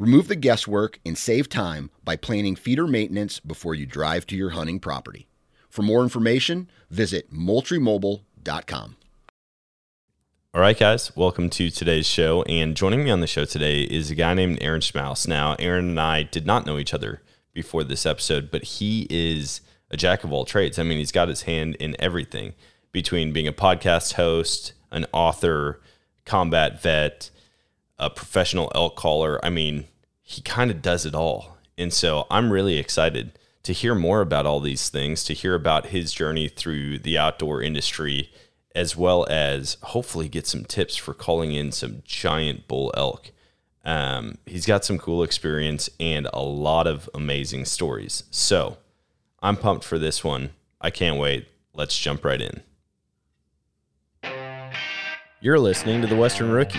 Remove the guesswork and save time by planning feeder maintenance before you drive to your hunting property. For more information, visit moultriemobile.com. All right, guys, welcome to today's show. And joining me on the show today is a guy named Aaron Schmaus. Now, Aaron and I did not know each other before this episode, but he is a jack of all trades. I mean, he's got his hand in everything between being a podcast host, an author, combat vet, a professional elk caller. I mean, he kind of does it all. And so I'm really excited to hear more about all these things, to hear about his journey through the outdoor industry, as well as hopefully get some tips for calling in some giant bull elk. Um, he's got some cool experience and a lot of amazing stories. So I'm pumped for this one. I can't wait. Let's jump right in. You're listening to The Western Rookie,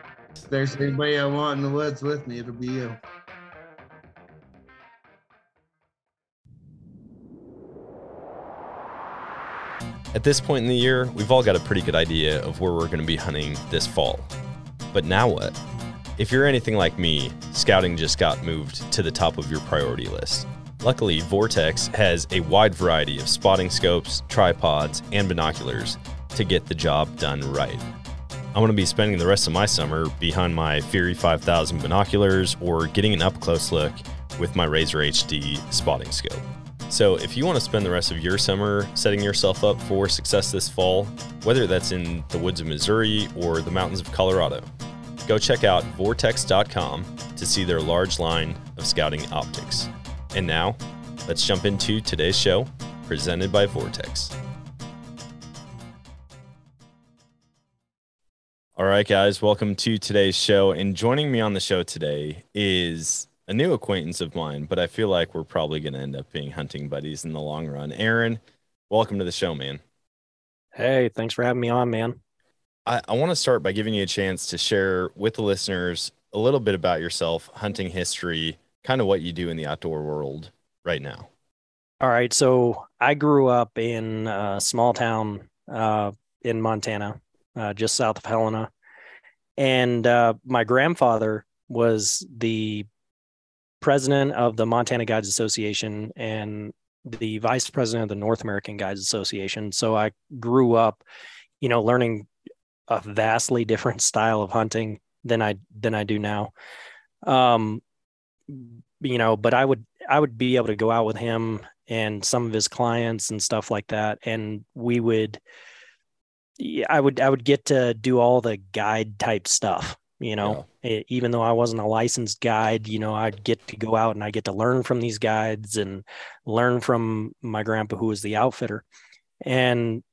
If there's anybody I want in the woods with me, it'll be you. At this point in the year, we've all got a pretty good idea of where we're going to be hunting this fall. But now what? If you're anything like me, scouting just got moved to the top of your priority list. Luckily, Vortex has a wide variety of spotting scopes, tripods, and binoculars to get the job done right. I'm going to be spending the rest of my summer behind my Fury 5000 binoculars or getting an up close look with my Razor HD spotting scope. So, if you want to spend the rest of your summer setting yourself up for success this fall, whether that's in the woods of Missouri or the mountains of Colorado, go check out vortex.com to see their large line of scouting optics. And now, let's jump into today's show presented by Vortex. All right, guys, welcome to today's show. And joining me on the show today is a new acquaintance of mine, but I feel like we're probably going to end up being hunting buddies in the long run. Aaron, welcome to the show, man. Hey, thanks for having me on, man. I, I want to start by giving you a chance to share with the listeners a little bit about yourself, hunting history, kind of what you do in the outdoor world right now. All right. So I grew up in a small town uh, in Montana, uh, just south of Helena. And uh, my grandfather was the president of the Montana Guides Association and the vice president of the North American Guides Association. So I grew up, you know, learning a vastly different style of hunting than I than I do now. Um, you know, but I would I would be able to go out with him and some of his clients and stuff like that, and we would I would I would get to do all the guide type stuff. You know, E- even though I wasn't a licensed guide, you know, I'd get to go out and I get to learn from these guides and learn from my grandpa who was the outfitter, and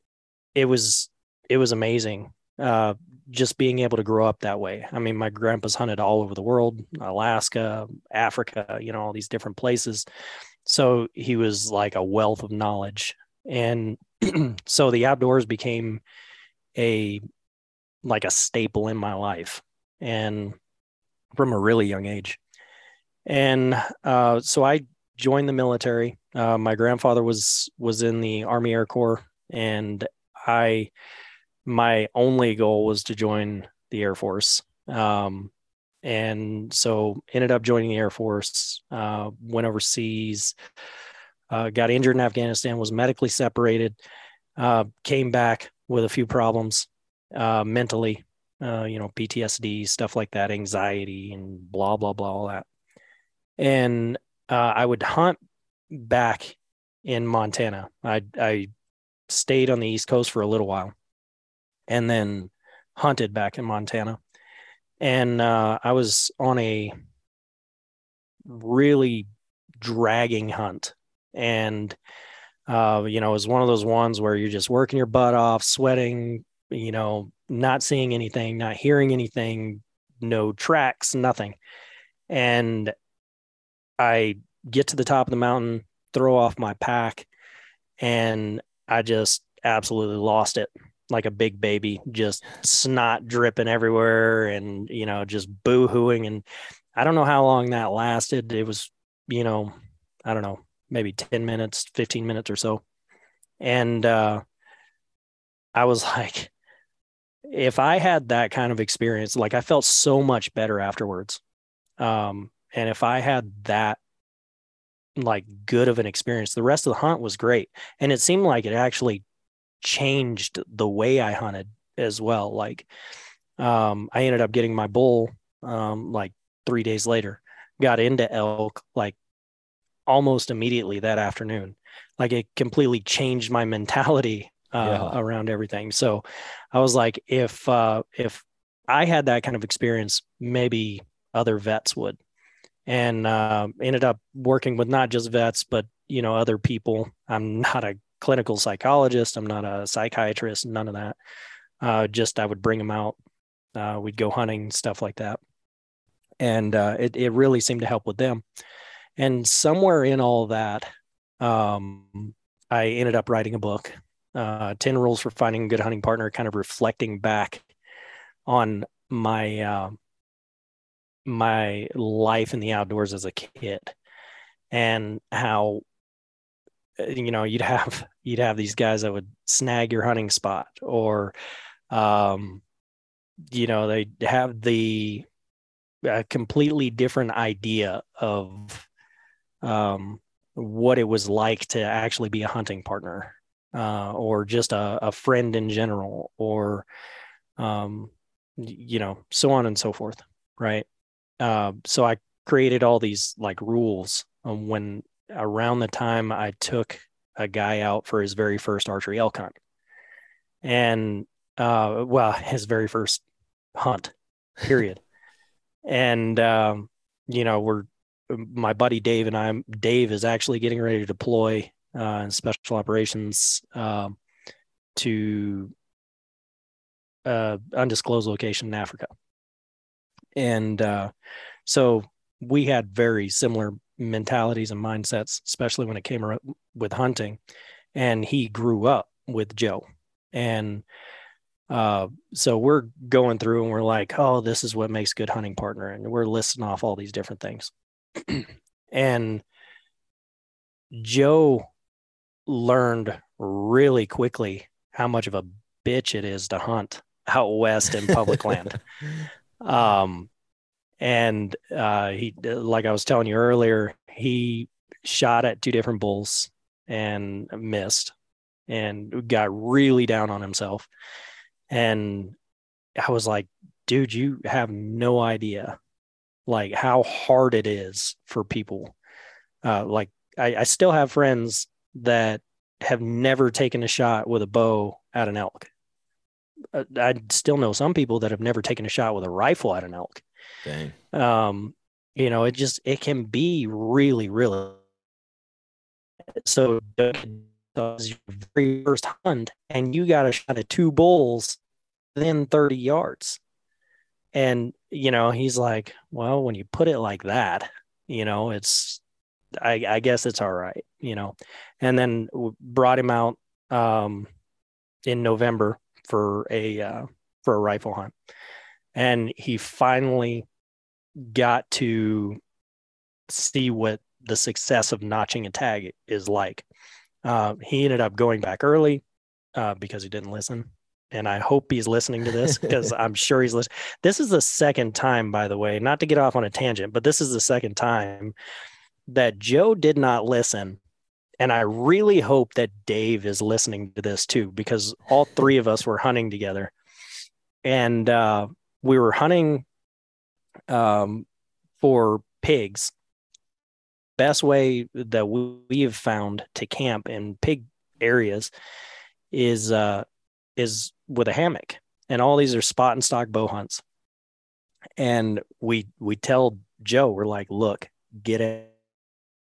it was it was amazing. Uh, just being able to grow up that way. I mean, my grandpa's hunted all over the world, Alaska, Africa, you know, all these different places. So he was like a wealth of knowledge. And so the outdoors became a like a staple in my life and from a really young age. And uh, so I joined the military. Uh, my grandfather was was in the Army Air Corps, and I my only goal was to join the Air Force. Um, and so ended up joining the Air Force, uh, went overseas, uh, got injured in Afghanistan, was medically separated, uh, came back with a few problems uh, mentally, uh, you know, PTSD, stuff like that, anxiety, and blah, blah, blah, all that. And uh, I would hunt back in Montana. I, I stayed on the East Coast for a little while and then hunted back in Montana. And uh, I was on a really dragging hunt. And, uh, you know, it was one of those ones where you're just working your butt off, sweating, you know, not seeing anything, not hearing anything, no tracks, nothing. And I get to the top of the mountain, throw off my pack, and I just absolutely lost it like a big baby, just snot dripping everywhere and, you know, just boo hooing. And I don't know how long that lasted. It was, you know, I don't know, maybe 10 minutes, 15 minutes or so. And uh, I was like, if I had that kind of experience, like I felt so much better afterwards. Um, and if I had that like good of an experience, the rest of the hunt was great. And it seemed like it actually changed the way I hunted as well. Like um, I ended up getting my bull um, like three days later, got into elk like almost immediately that afternoon. Like it completely changed my mentality uh, Yeah. around everything. So I was like, if uh, if I had that kind of experience, maybe other vets would. And uh, ended up working with not just vets, but you know other people. I'm not a clinical psychologist. I'm not a psychiatrist. None of that. Uh, just I would bring them out. Uh, we'd go hunting, stuff like that, and uh, it it really seemed to help with them. And somewhere in all that, um, I ended up writing a book, uh, Ten Rules for Finding a Good Hunting Partner, kind of reflecting back on my uh, my life in the outdoors as a kid, and how uh, you know you'd have you'd have these guys that would snag your hunting spot or um you know they have the completely different idea of um what it was like to actually be a hunting partner uh or just a, a friend in general or um you know so on and so forth right uh, so i created all these like rules um, when around the time I took a guy out for his very first archery elk hunt. And uh well, his very first hunt, period. and um, you know, we're my buddy Dave and I'm Dave is actually getting ready to deploy uh in special operations um to uh undisclosed location in Africa. And uh so we had very similar mentalities and mindsets, especially when it came with hunting. And he grew up with Joe. And uh, so we're going through and we're like, oh, this is what makes good hunting partner. And we're listing off all these different things. And Joe learned really quickly how much of a bitch it is to hunt out west in public land. Um, and uh, he, like I was telling you earlier, he shot at two different bulls and missed, and got really down on himself. And I was like, dude, you have no idea, like how hard it is for people. Uh, like I, I still have friends that have never taken a shot with a bow at an elk uh, I still know some people that have never taken a shot with a rifle at an elk. Dang. Um, you know, it just it can be really, really. So does your very first hunt, and you got a shot at two bulls within thirty yards, and you know he's like, well, when you put it like that, you know, it's, I, I guess it's all right, you know, and then brought him out um, in November for a uh, for a rifle hunt, and he finally got to see what the success of notching a tag is like. Uh, he ended up going back early uh, because he didn't listen. And I hope he's listening to this because I'm sure he's listening. This is the second time, by the way, not to get off on a tangent, but this is the second time that Joe did not listen. And I really hope that Dave is listening to this too, because all three of us were hunting together. And uh, we were hunting um, for pigs. Best way that we have found to camp in pig areas is uh, is with a hammock, and all these are spot and stock bow hunts. And we we tell Joe, we're like, look, get it.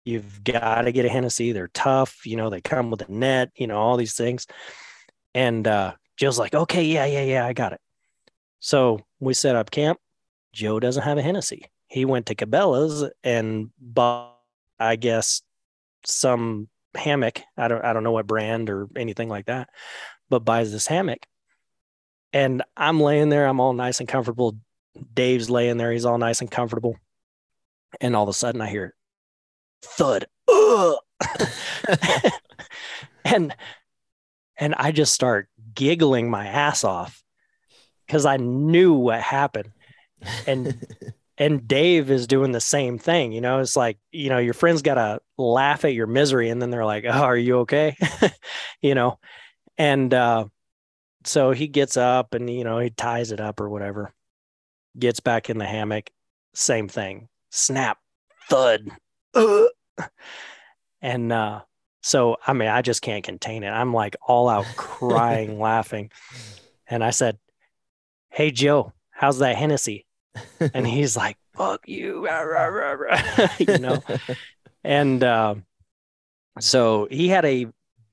You've got to get a Hennessy. They're tough. You know, they come with a net. You know, all these things. And uh, Joe's like, okay, yeah, yeah, yeah, I got it. So we set up camp. Joe doesn't have a Hennessy. He went to Cabela's and bought, I guess, some hammock. I don't I don't know what brand or anything like that, but buys this hammock. And I'm laying there, I'm all nice and comfortable. Dave's laying there, he's all nice and comfortable. And all of a sudden I hear thud. and and I just start giggling my ass off because I knew what happened. And and Dave is doing the same thing. You know, it's like, you know, your friends got to laugh at your misery and then they're like, oh, are you okay? you know, and uh, so he gets up and, you know, he ties it up or whatever, gets back in the hammock, same thing, snap, thud. And uh, so, I mean, I just can't contain it. I'm like all out crying, laughing. And I said, Hey, Joe, how's that Hennessy? and he's like, "Fuck you," rah, rah, rah, rah," you know. and uh, so he had a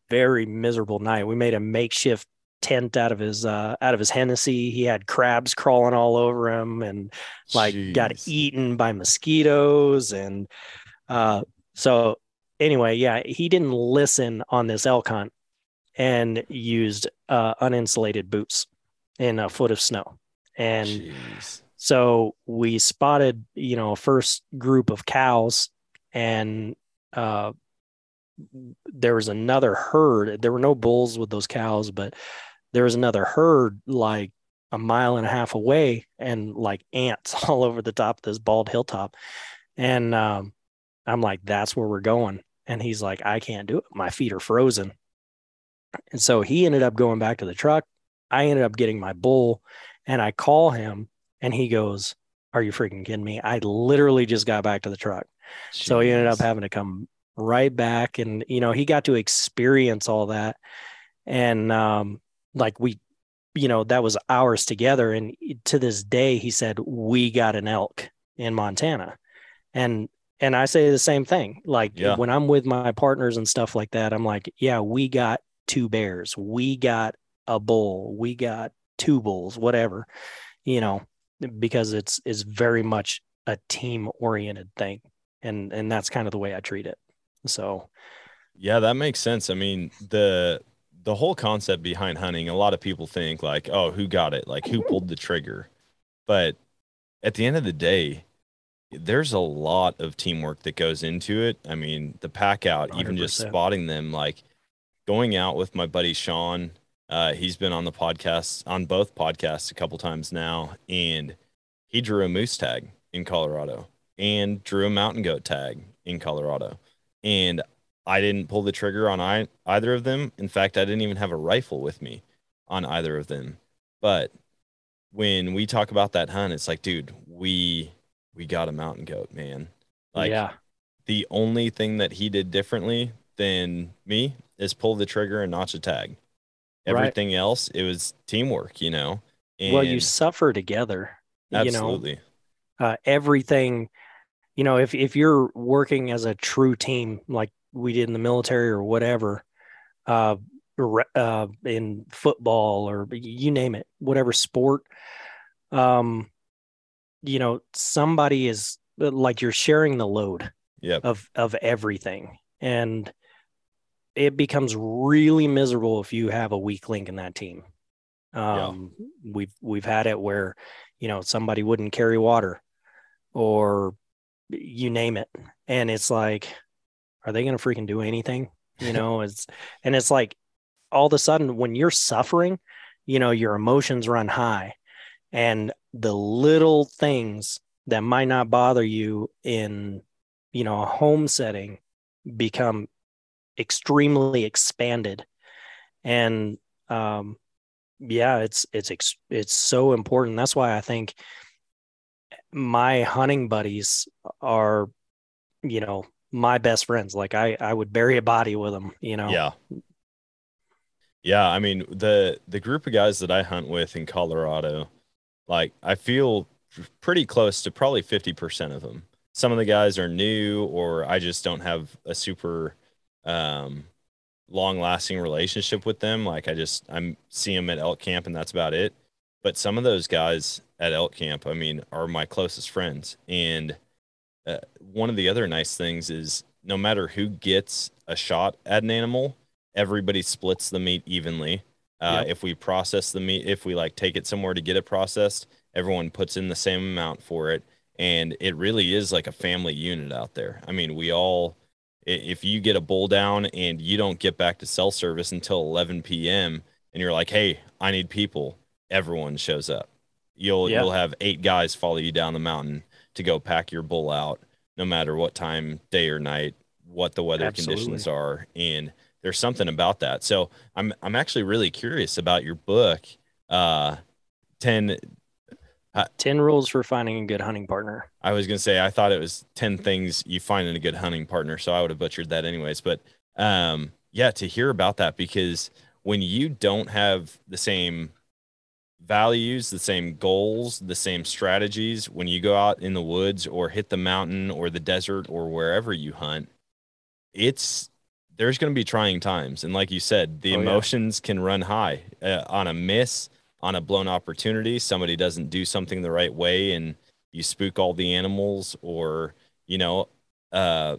very miserable night. We made a makeshift tent out of his uh, out of his Hennessy. He had crabs crawling all over him, and like got eaten by mosquitoes. And uh, so anyway, yeah, he didn't listen on this elk hunt and used uh, uninsulated boots in a foot of snow. And Jeez. so we spotted, you know, a first group of cows, and uh, there was another herd. There were no bulls with those cows, but there was another herd like a mile and a half away, and like ants all over the top of this bald hilltop. And um, I'm like, that's where we're going. And he's like, I can't do it. My feet are frozen. And so he ended up going back to the truck. I ended up getting my bull, and I call him and he goes, Are you freaking kidding me? I literally just got back to the truck. So he ended up having to come right back. And, you know, he got to experience all that. And um, like we, you know, that was hours together. And to this day, he said, We got an elk in Montana. And and I say the same thing. Like Yeah. when I'm with my partners and stuff like that, I'm like, yeah, we got two bears, we got a bull, we got two bulls, whatever, you know, because it's it's very much a team oriented thing. And and that's kind of the way I treat it. So Yeah, that makes sense. I mean, the the whole concept behind hunting, a lot of people think like, oh, who got it? Like who pulled the trigger? But at the end of the day, there's a lot of teamwork that goes into it. I mean, the pack out, even just spotting them, like going out with my buddy Sean. Uh, he's been on the podcast on both podcasts a couple times now, and he drew a moose tag in Colorado and drew a mountain goat tag in Colorado. And I didn't pull the trigger on I, either of them. In fact, I didn't even have a rifle with me on either of them. But when we talk about that hunt, it's like, dude, we we got a mountain goat, man. Like yeah, the only thing that he did differently than me is pull the trigger and notch a tag. Right. Everything else, it was teamwork, you know. well, you suffer together. You know, absolutely. uh, everything you know if, if you're working as a true team like we did in the military or whatever uh, uh, in football or you name it whatever sport um you know somebody is like you're sharing the load Yep. of of everything and it becomes really miserable if you have a weak link in that team Yeah. um we've we've had it where you know somebody wouldn't carry water or you name it. And it's like are they going to freaking do anything? You know it's and it's like all of a sudden when you're suffering you know your emotions run high. And the little things that might not bother you in you know a home setting become extremely expanded. And um yeah it's it's it's so important. That's why i think my hunting buddies are you know my best friends like i i would bury a body with them you know Yeah. Yeah, I mean the the group of guys that I hunt with in Colorado, like I feel pretty close to probably 50% of them. Some of the guys are new or I just don't have a super um long lasting relationship with them. Like I just I'm see them at elk camp and that's about it. But some of those guys at elk camp, I mean, are my closest friends. And uh, one of the other nice things is no matter who gets a shot at an animal, everybody splits the meat evenly. Uh, Yep. If we process the meat, if we like take it somewhere to get it processed, everyone puts in the same amount for it. And it really is like a family unit out there. I mean, we all, if you get a bull down and you don't get back to cell service until 11 p.m. and you're like, hey, I need people, everyone shows up. You'll Yeah. you'll have eight guys follow you down the mountain to go pack your bull out, no matter what time, day or night, what the weather conditions are, and there's something about that. So I'm I'm actually really curious about your book, uh, ten. 10 rules for finding a good hunting partner I was gonna say I thought it was ten things you find in a good hunting partner, so I would have butchered that anyways. But um, yeah, to hear about that because when you don't have the same values, the same goals, the same strategies, when you go out in the woods or hit the mountain or the desert or wherever you hunt, it's there's going to be trying times, and like you said, the Oh, yeah. emotions can run high uh, on a miss, on a blown opportunity. Somebody doesn't do something the right way, and you spook all the animals or you know uh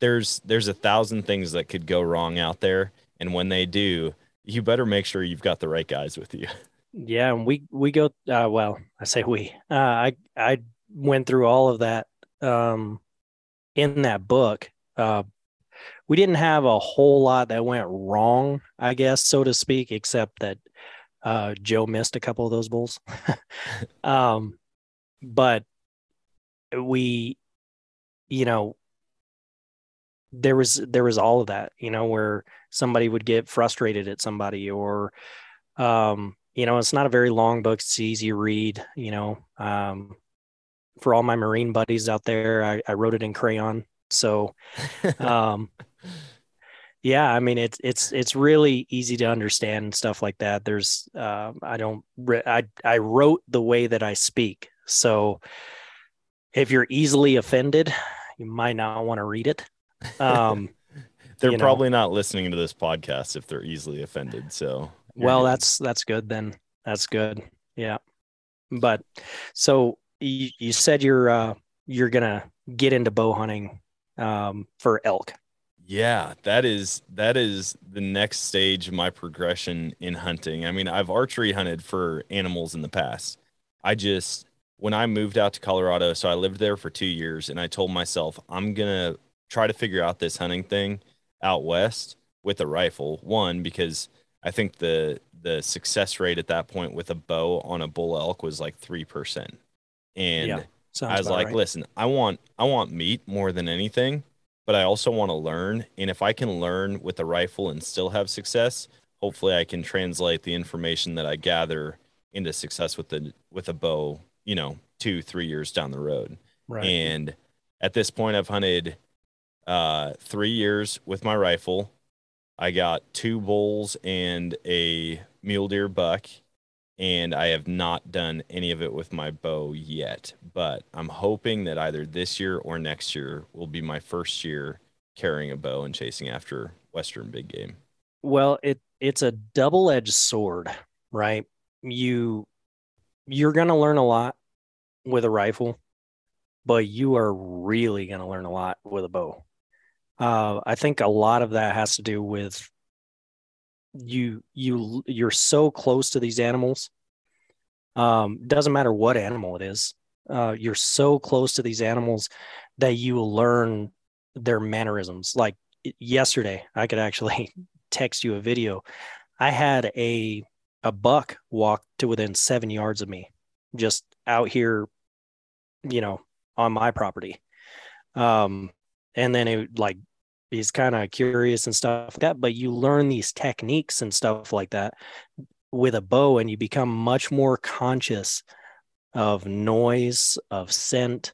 there's there's a thousand things that could go wrong out there and when they do you better make sure you've got the right guys with you Yeah, and we we go. Uh, well, I say we. Uh, I I went through all of that um, in that book. Uh, we didn't have a whole lot that went wrong, I guess, so to speak, except that uh, Joe missed a couple of those bulls. um, but we, you know, there was there was all of that, you know, where somebody would get frustrated at somebody or um you know it's not a very long book it's easy to read you know um for all my marine buddies out there i, I wrote it in crayon so um yeah i mean it's it's it's really easy to understand and stuff like that there's um i don't i i wrote the way that i speak so if you're easily offended you might not want to read it um they're you know. probably not listening to this podcast if they're easily offended so well that's that's good then that's good yeah but so you, you said you're uh you're gonna get into bow hunting um for elk Yeah, that is that is the next stage of my progression in hunting. I mean, I've archery hunted for animals in the past. I just when I moved out to Colorado, so I lived there for 2 years and I told myself I'm going to try to figure out this hunting thing out west with a rifle. One because I think the the success rate at that point with a bow on a bull elk was like 3%. And Yeah, I was like, right. listen, I want I want meat more than anything, but I also want to learn. And if I can learn with a rifle and still have success, hopefully I can translate the information that I gather into success with the with a bow, you know, two, three years down the road. right And at this point I've hunted uh three years with my rifle. I got two bulls and a mule deer buck, and I have not done any of it with my bow yet. But I'm hoping that either this year or next year will be my first year carrying a bow and chasing after western big game. Well, it it's a double-edged sword, right? You you're going to learn a lot with a rifle, but you are really going to learn a lot with a bow. Uh, I think a lot of that has to do with you you you're so close to these animals. Um, doesn't matter what animal it is. Uh, you're so close to these animals that you learn their mannerisms. Like yesterday, I could actually text you a video. I had a a buck walk to within seven yards of me, just out here, you know, on my property. Um, and then it like he's kind of curious and stuff like that. But you learn these techniques and stuff like that with a bow, and you become much more conscious of noise, of scent,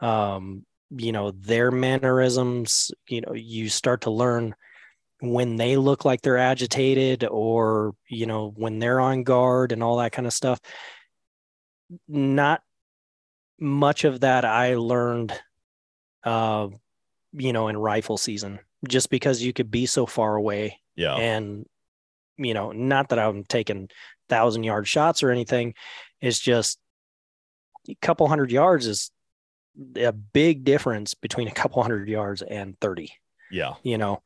um, you know, their mannerisms. You know, you start to learn when they look like they're agitated or you know when they're on guard and all that kind of stuff not much of that i learned uh you know in rifle season just because you could be so far away Yeah. and you know not that i'm taking thousand yard shots or anything it's just a couple hundred yards is a big difference between a couple hundred yards and 30 yeah. you know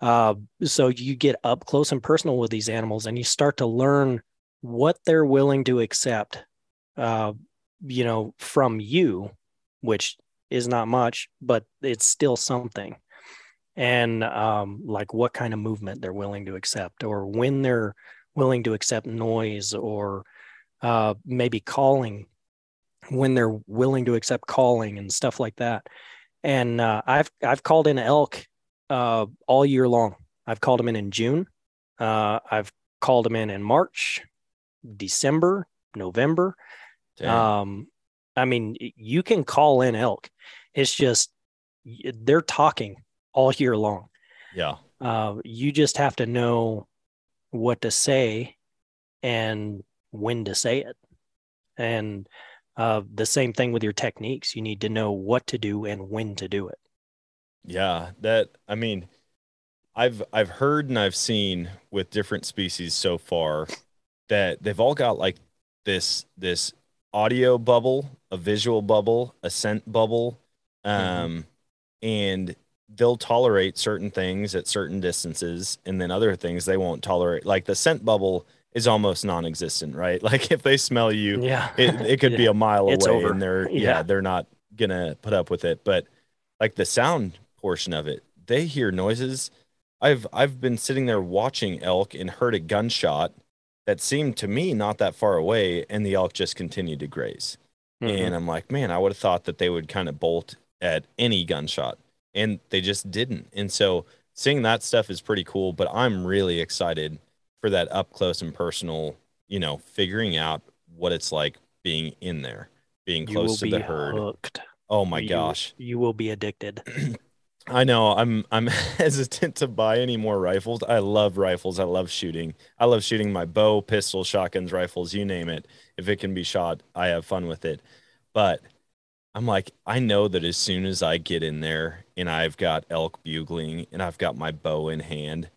uh, so you get up close and personal with these animals and you start to learn what they're willing to accept uh, you know from you which is not much but it's still something and um, like what kind of movement they're willing to accept or when they're willing to accept noise or uh, maybe calling when they're willing to accept calling and stuff like that and uh, i've i've called in elk uh, all year long. I've called them in in June. Uh, I've called them in in March, December, November. Um, I mean, you can call in elk. It's just they're talking all year long. yeah. Uh, you just have to know what to say and when to say it. And uh, the same thing with your techniques. You need to know what to do and when to do it. Yeah, that I mean, I've I've heard and I've seen with different species so far that they've all got like this this audio bubble, a visual bubble, a scent bubble, um, and they'll tolerate certain things at certain distances, and then other things they won't tolerate. Like the scent bubble is almost non-existent, right? Like if they smell you, Yeah. it, it could be a mile It's away over. and they're yeah. Yeah. they're not gonna put up with it but like the sound portion of it they hear noises i've i've been sitting there watching elk and heard a gunshot that seemed to me not that far away and the elk just continued to graze Mhm. and i'm like man i would have thought that they would kind of bolt at any gunshot and they just didn't and so seeing that stuff is pretty cool but i'm really excited for that up close and personal you know figuring out what it's like being in there being close to the herd hooked. oh my You- gosh you will be addicted. I know I'm I'm hesitant to buy any more rifles. I love rifles. I love shooting. I love shooting my bow, pistol, shotguns, rifles, you name it. If it can be shot, I have fun with it. But I'm like, I know that as soon as I get in there and I've got elk bugling and I've got my bow in hand,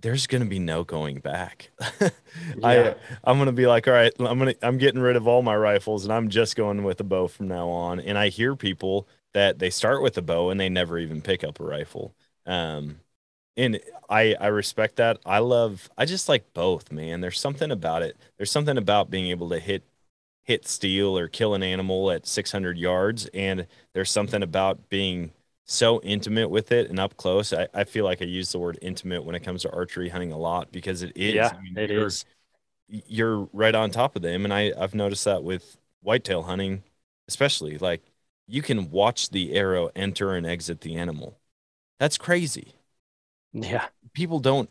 there's gonna be no going back. Yeah. I I'm gonna be like, all right, I'm gonna I'm getting rid of all my rifles and I'm just going with a bow from now on. And I hear people that they start with a bow and they never even pick up a rifle. Um, and I I respect that. I love I just like both, man. There's something about it. There's something about being able to hit hit steel or kill an animal at 600 yards, and there's something about being so intimate with it and up close. I, I feel like I use the word intimate when it comes to archery hunting a lot because it is. yeah, I mean, it you're- is. you're right on top of them and I, i've noticed that with whitetail hunting especially like you can watch the arrow enter and exit the animal that's crazy Yeah, people don't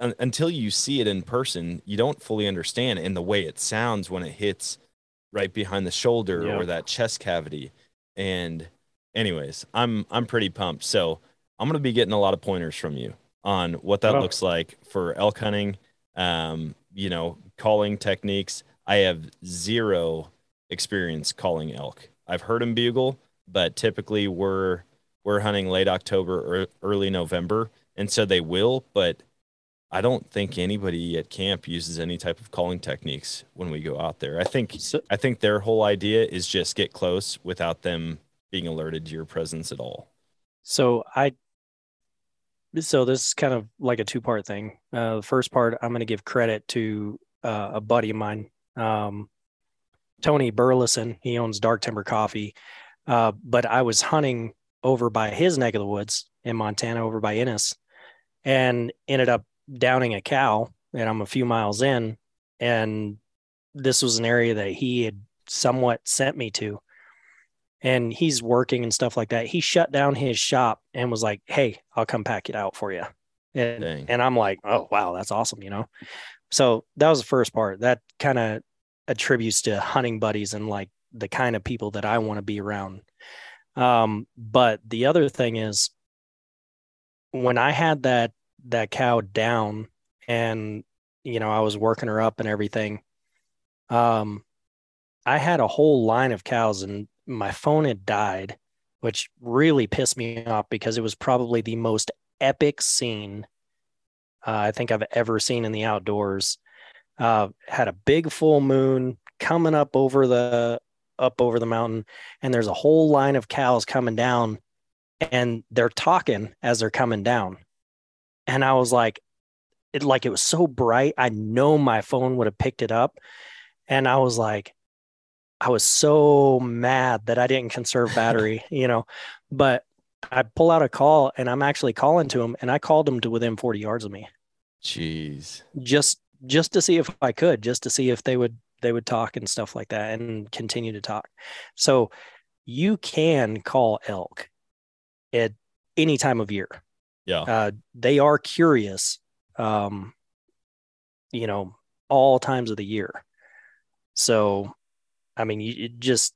un- until you see it in person you don't fully understand and the way it sounds when it hits right behind the shoulder Yeah. or that chest cavity and anyways i'm i'm pretty pumped so i'm going to be getting a lot of pointers from you on what that Oh. looks like for elk hunting. Um, you know, calling techniques. I have zero experience calling elk. I've heard them bugle, but typically we're we're hunting late October or early November, and so they will. But I don't think anybody at camp uses any type of calling techniques when we go out there. I think I think their whole idea is just get close without them being alerted to your presence at all. so I, so this is kind of like a two part thing. Uh, the first part, I'm going to give credit to uh, a buddy of mine, um, Tony Burleson. He owns Dark Timber Coffee. Uh, but I was hunting over by his neck of the woods in Montana, over by Ennis, and ended up downing a cow. And I'm a few miles in, and this was an area that he had somewhat sent me to and he's working and stuff like that. He shut down his shop and was like, "Hey, I'll come pack it out for you." And Dang. and I'm like, "Oh, wow, that's awesome," you know. So that was the first part. That kind of attributes to hunting buddies and like the kind of people that I want to be around. Um, but the other thing is when I had that that cow down and you know I was working her up and everything, um, I had a whole line of cows and my phone had died, which really pissed me off because it was probably the most epic scene uh, I think I've ever seen in the outdoors. Uh, had a big full moon coming up over the up over the mountain, and there's a whole line of cows coming down, and they're talking as they're coming down, and I was like, it like it was so bright. I know my phone would have picked it up, and I was like, I was so mad that I didn't conserve battery, you know. But I pull out a call and I'm actually calling to him and I called him to within 40 yards of me Jeez. just just to see if I could, just to see if they would they would talk and stuff like that and continue to talk. So you can call elk at any time of year. Yeah. Uh, they are curious, um, you know, all times of the year. So, I mean, you just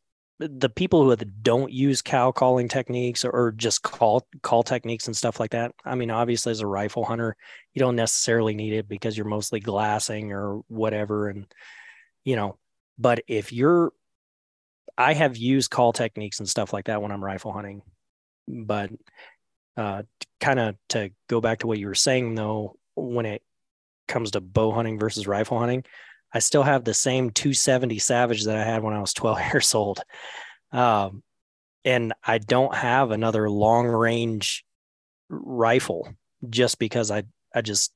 the people who don't use cow calling techniques or, or just call call techniques and stuff like that. I mean, obviously, as a rifle hunter, you don't necessarily need it because you're mostly glassing or whatever, and you know. But if you're, I have used call techniques and stuff like that when I'm rifle hunting, but uh, kind of to go back to what you were saying though, when it comes to bow hunting versus rifle hunting, I still have the same 270 Savage that I had when I was 12 years old. Um, and I don't have another long range rifle just because I, I just,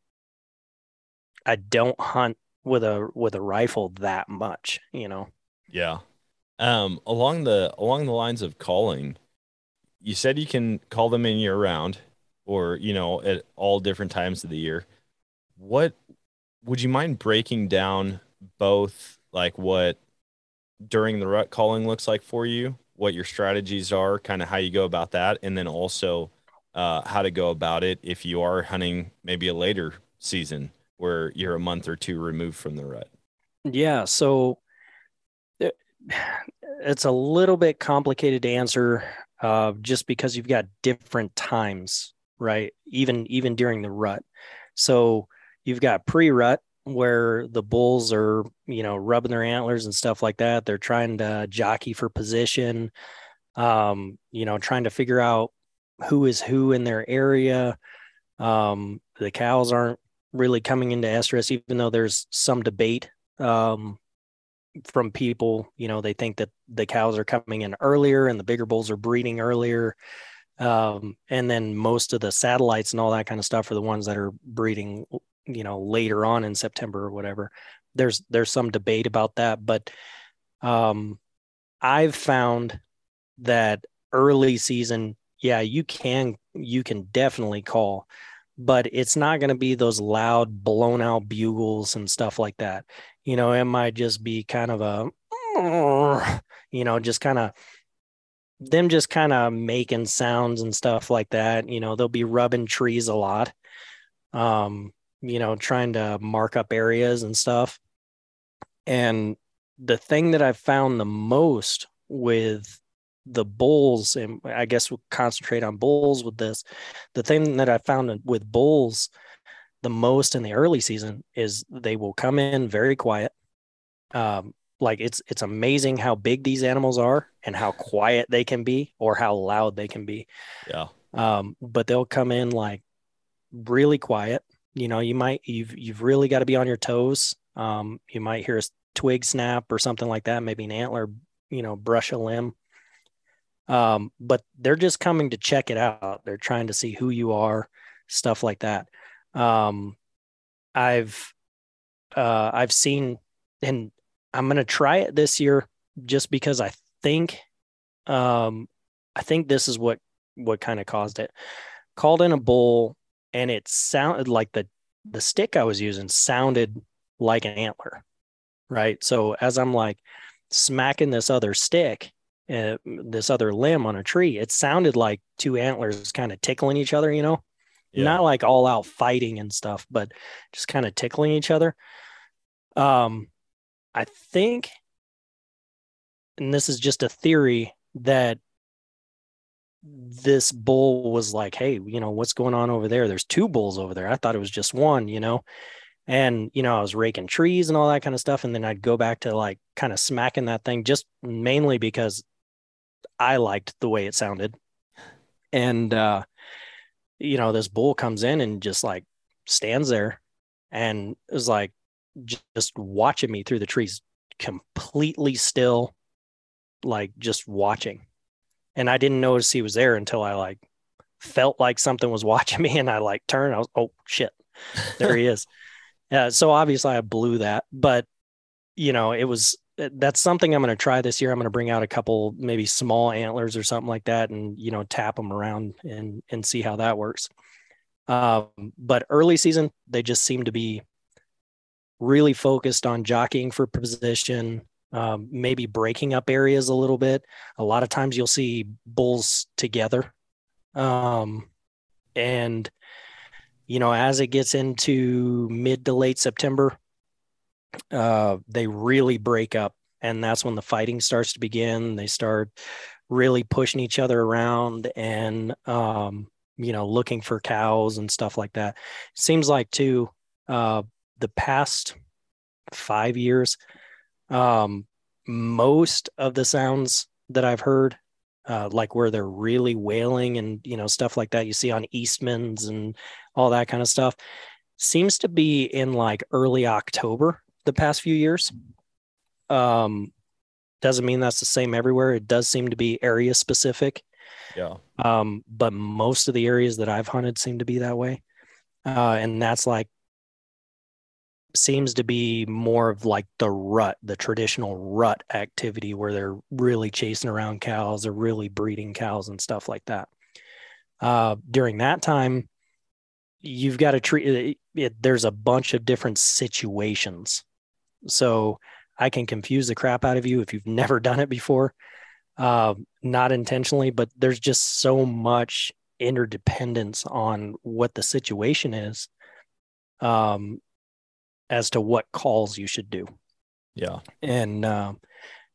I don't hunt with a, with a rifle that much, you know? Yeah. Um, along the along the lines of calling, you said you can call them in year round, or you know at all different times of the year. What would you mind breaking down both like what during the rut calling looks like for you, what your strategies are, kind of how you go about that, and then also uh, how to go about it if you are hunting maybe a later season where you're a month or two removed from the rut. Yeah. So it- it's a little bit complicated to answer uh, just because you've got different times, right? Even even during the rut. So you've got pre-rut where the bulls are, you know, rubbing their antlers and stuff like that. They're trying to jockey for position, um, you know, trying to figure out who is who in their area. Um, the cows aren't really coming into estrus, even though there's some debate um, from people. You know, they think that the cows are coming in earlier and the bigger bulls are breeding earlier. Um, and then most of the satellites and all that kind of stuff are the ones that are breeding, you know, later on in September or whatever. There's there's some debate about that, but um, I've found that early season, yeah, you can you can definitely call, but it's not going to be those loud, blown out bugles and stuff like that. You know, it might just be kind of a, you know, just kind of them just kind of making sounds and stuff like that. You know, they'll be rubbing trees a lot, um, you know, trying to mark up areas and stuff. And the thing that I've found the most with the bulls, and I guess we'll concentrate on bulls with this. The thing that I found with bulls the most in the early season is they will come in very quiet. Um, like it's it's amazing how big these animals are and how quiet they can be or how loud they can be. Yeah. Um, but they'll come in like really quiet. You know, you might you've you've really got to be on your toes. Um, you might hear a twig snap or something like that, maybe an antler, you know, brush a limb. Um, but they're just coming to check it out. They're trying to see who you are, stuff like that. Um, I've uh, I've seen, and I'm gonna try it this year just because I think, um, I think this is what what kind of caused it. Called in a bull, and it sounded like the the stick I was using sounded like an antler, right? So as I'm like smacking this other stick, uh, this other limb on a tree, it sounded like two antlers kind of tickling each other, you know, Yeah. not like all out fighting and stuff, but just kind of tickling each other. Um, I think, and this is just a theory that this bull was like, Hey, you know, what's going on over there? There's two bulls over there. I thought it was just one, you know? And, you know, I was raking trees and all that kind of stuff. And then I'd go back to like kind of smacking that thing just mainly because I liked the way it sounded. And, uh, you know, this bull comes in and just like stands there and is like just watching me through the trees, completely still, like just watching. And I didn't notice he was there until I like felt like something was watching me and I like turned. I was, oh shit, there he is. Uh, so obviously I blew that, but you know, it was that's something I'm going to try this year. I'm going to bring out a couple maybe small antlers or something like that, and you know, tap them around and and see how that works. Um, but early season, they just seem to be really focused on jockeying for position, um, maybe breaking up areas a little bit. A lot of times you'll see bulls together, um, and you know, as it gets into mid to late September, uh, they really break up. And that's when the fighting starts to begin. They start really pushing each other around and, um, you know, looking for cows and stuff like that. Seems like, too, uh, the past five years, um, most of the sounds that I've heard uh, like where they're really wailing and you know stuff like that you see on Eastman's and all that kind of stuff seems to be in like early October the past few years. Um, doesn't mean that's the same everywhere. It does seem to be area specific. Yeah. Um, but most of the areas that I've hunted seem to be that way. Uh, and that's like seems to be more of like the rut, the traditional rut activity where they're really chasing around cows, they're really breeding cows and stuff like that. Uh, during that time, you've got to treat it, it, there's a bunch of different situations. So I can confuse the crap out of you if you've never done it before. Uh, not intentionally, but there's just so much interdependence on what the situation is. Um, as to what calls you should do. Yeah. and um,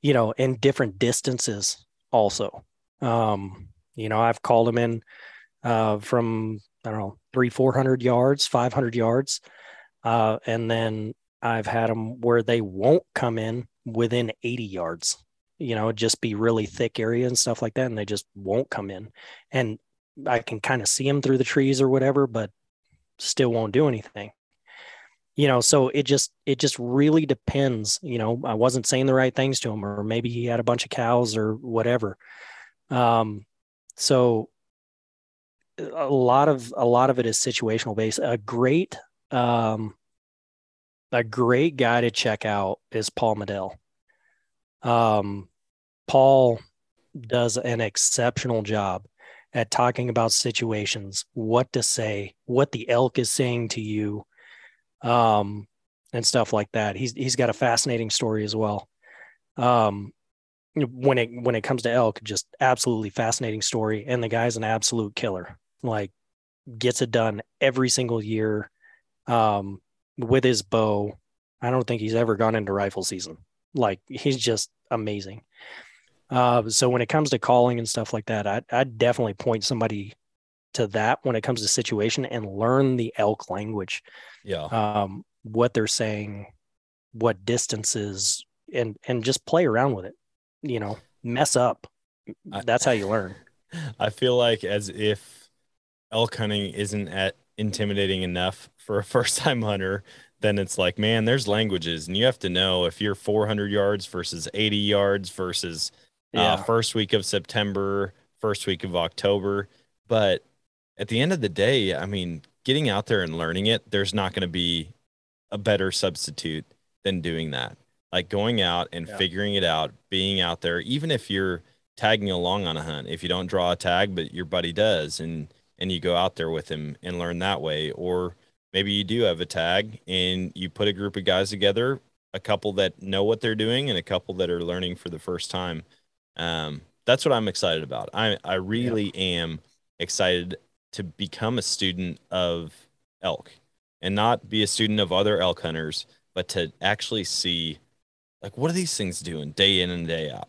you know in different distances also. Um, you know i've called them in uh, from i don't know three four hundred yards 500 yards. Uh, and then i've had them where they won't come in within 80 yards you know just be really thick area and stuff like that and they just won't come in. And i can kind of see them through the trees or whatever but still won't do anything you know so it just it just really depends you know i wasn't saying the right things to him or maybe he had a bunch of cows or whatever um so a lot of a lot of it is situational based a great um a great guy to check out is paul Medel. um paul does an exceptional job at talking about situations what to say what the elk is saying to you um, and stuff like that. He's he's got a fascinating story as well. Um, when it when it comes to elk, just absolutely fascinating story, and the guy's an absolute killer. Like gets it done every single year um, with his bow. I don't think he's ever gone into rifle season. Like he's just amazing. Uh, so when it comes to calling and stuff like that, I I definitely point somebody to that when it comes to situation and learn the elk language, Yeah. um, what they're saying, what distances, and and just play around with it. You know, mess up. I- That's how you learn. I feel like as if elk hunting isn't at intimidating enough for a first time hunter, then it's like, man, there's languages, and you have to know if you're 400 yards versus 80 yards versus uh, first week of September, first week of October. But at the end of the day, I mean, getting out there and learning it, there's not going to be a better substitute than doing that. Like going out and Yeah. figuring it out, being out there, even if you're tagging along on a hunt, if you don't draw a tag, but your buddy does, and and you go out there with him and learn that way, or maybe you do have a tag and you put a group of guys together, a couple that know what they're doing and a couple that are learning for the first time. Um, that's what I'm excited about. I I really am excited to become a student of elk and not be a student of other elk hunters, but to actually see like what are these things doing day in and day out?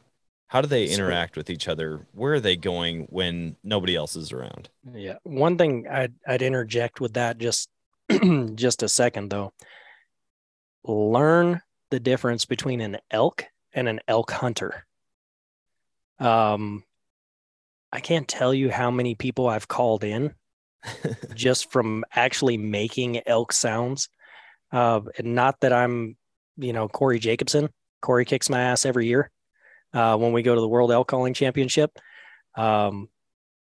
How do they interact with each other? Where are they going when nobody else is around? Yeah. One thing I'd I'd interject with that just just a second though. Learn the difference between an elk and an elk hunter. Um I can't tell you how many people I've called in just from actually making elk sounds. Uh, and not that I'm, you know, Corey Jacobsen. Corey kicks my ass every year uh, when we go to the World Elk Calling Championship. Um,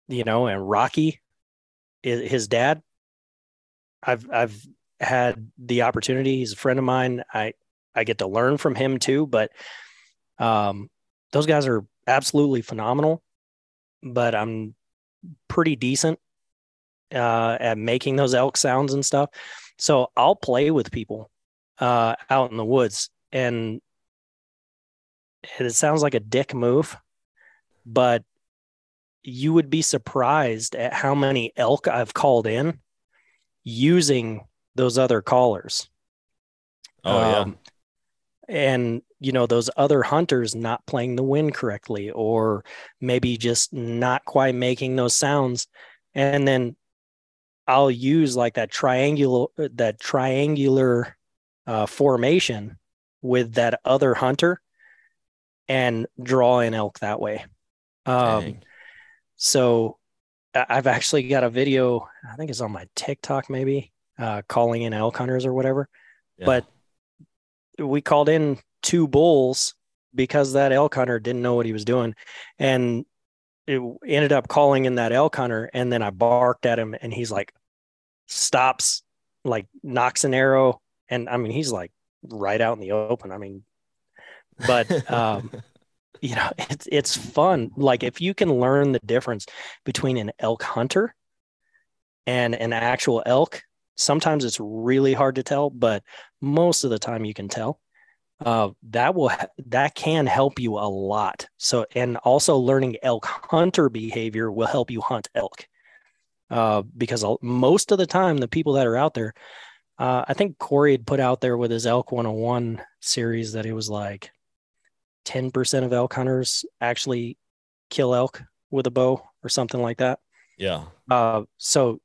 you know, and Rocky, his dad. I've I've had the opportunity. He's a friend of mine. I I get to learn from him too. But um, those guys are absolutely phenomenal. But I'm pretty decent uh, at making those elk sounds and stuff. So I'll play with people uh, out in the woods, and it sounds like a dick move, but you would be surprised at how many elk I've called in using those other callers. Oh yeah. And you know those other hunters not playing the wind correctly or maybe just not quite making those sounds and then i'll use like that triangular that triangular uh, formation with that other hunter and draw an elk that way um, Dang. so I've actually got a video, I think it's on my TikTok maybe, uh, calling in elk hunters or whatever. Yeah. But we called in two bulls because that elk hunter didn't know what he was doing. And it ended up calling in that elk hunter. And then I barked at him and he's like, stops, like nocks an arrow. And I mean, he's like right out in the open. I mean, but um, you know it's it's fun like if you can learn the difference between an elk hunter and an actual elk sometimes it's really hard to tell but most of the time you can tell uh, that will that can help you a lot so and also learning elk hunter behavior will help you hunt elk uh, because most of the time the people that are out there uh, i think corey had put out there with his elk 101 series that it was like 10% of elk hunters actually kill elk with a bow or something like that. yeah. Uh, so,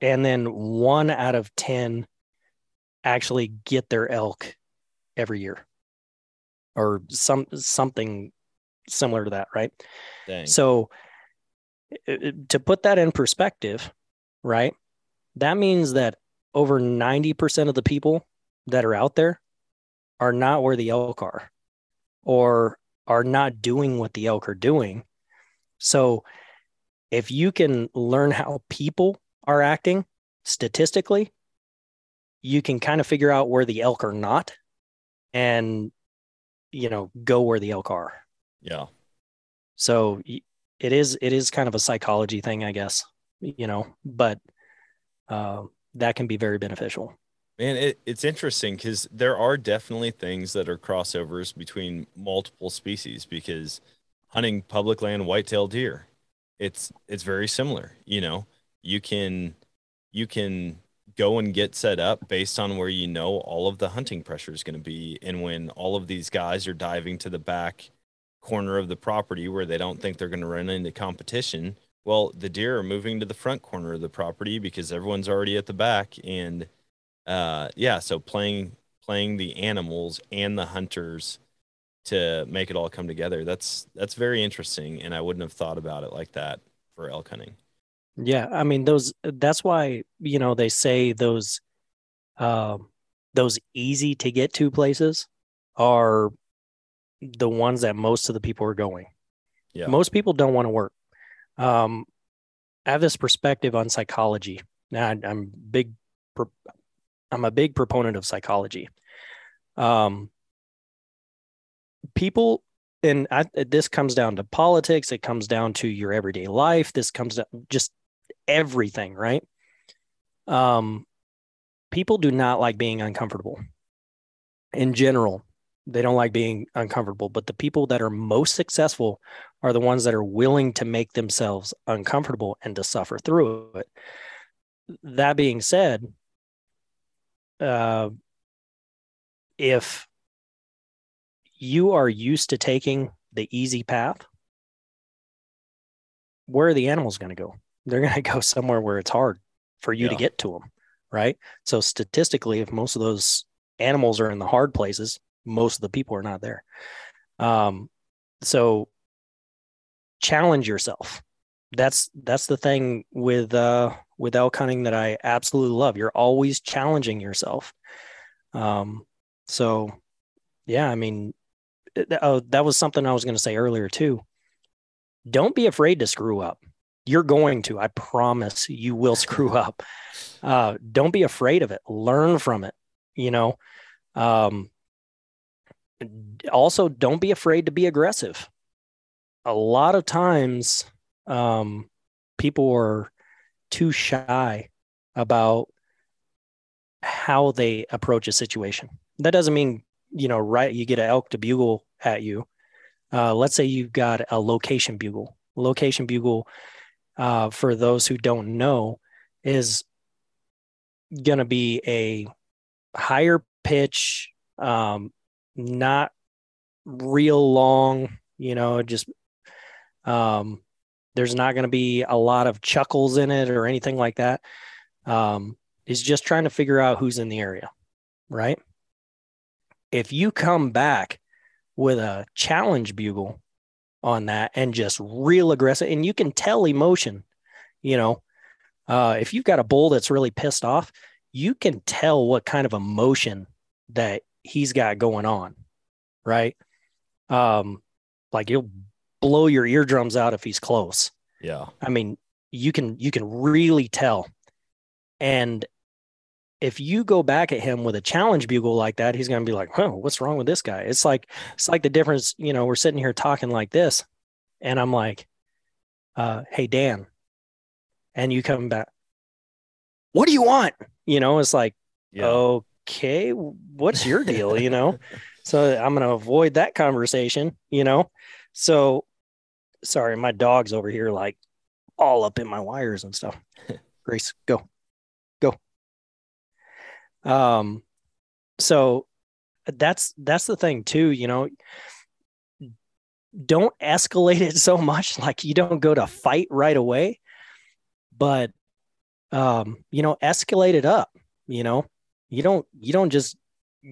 and then one out of 10 actually get their elk every year or some something similar to that, right? Dang. So, to put that in perspective, right? That means that over 90% of the people that are out there are not where the elk are or are not doing what the elk are doing. So, if you can learn how people are acting statistically, you can kind of figure out where the elk are not and, you know, go where the elk are. yeah. So it is it is kind of a psychology thing, I guess, you know, but uh, that can be very beneficial. Man, it, it's interesting because there are definitely things that are crossovers between multiple species because hunting public land whitetail deer, it's it's very similar. You know, you can you can go and get set up based on where you know all of the hunting pressure is going to be. And when all of these guys are diving to the back corner of the property where they don't think they're going to run into competition. Well, the deer are moving to the front corner of the property because everyone's already at the back. And uh, yeah, so playing playing the animals and the hunters to make it all come together. That's that's very interesting, and I wouldn't have thought about it like that for elk hunting. Yeah, I mean those. That's why you know they say those, um, those easy to get to places are the ones that most of the people are going. Yeah. Most people don't want to work. Um, I have this perspective on psychology. Now I, I'm big. I'm a big proponent of psychology. Um, people, and I, this comes down to politics. It comes down to your everyday life. This comes down just everything, right? Um, people do not like being uncomfortable. In general, they don't like being uncomfortable. But the people that are most successful are the ones that are willing to make themselves uncomfortable and to suffer through it. That being said, uh, if you are used to taking the easy path, where are the animals going to go? They're going to go somewhere where it's hard for you to get to them, right? So statistically, if most of those animals are in the hard places, most of the people are not there. Um, so challenge yourself. That's that's the thing with uh, with elk hunting that I absolutely love. You're always challenging yourself. Um, so yeah, I mean, it- oh, that was something I was going to say earlier too. Don't be afraid to screw up. You're going to. I promise you will screw up. Uh, don't be afraid of it. Learn from it. You know. Um, also, don't be afraid to be aggressive. A lot of times, um, people are too shy about how they approach a situation. That doesn't mean you know, right? You get an elk to bugle at you. Uh, let's say you've got a location bugle. Location bugle, uh, for those who don't know, is going to be a higher pitch, um, not real long. You know, just um, there's not going to be a lot of chuckles in it or anything like that. Um, is just trying to figure out who's in the area, right? if you come back with a challenge bugle on that and just real aggressive and you can tell emotion you know uh, if you've got a bull that's really pissed off you can tell what kind of emotion that he's got going on right um like you'll blow your eardrums out if he's close Yeah. I mean, you can you can really tell. And if you go back at him with a challenge bugle like that, he's going to be like, "Huh, what's wrong with this guy?" It's like it's like the difference. You know, we're sitting here talking like this, and I'm like, uh, "Hey, Dan," and you come back, "What do you want?" You know, it's like, Yeah. okay, what's your deal? You know, so I'm going to avoid that conversation. You know, so sorry, my dog's over here like all up in my wires and stuff. Grace, go. Um, so that's that's the thing too. You know, don't escalate it so much. Like you don't go to fight right away, but um, you know, escalate it up. You know, you don't you don't just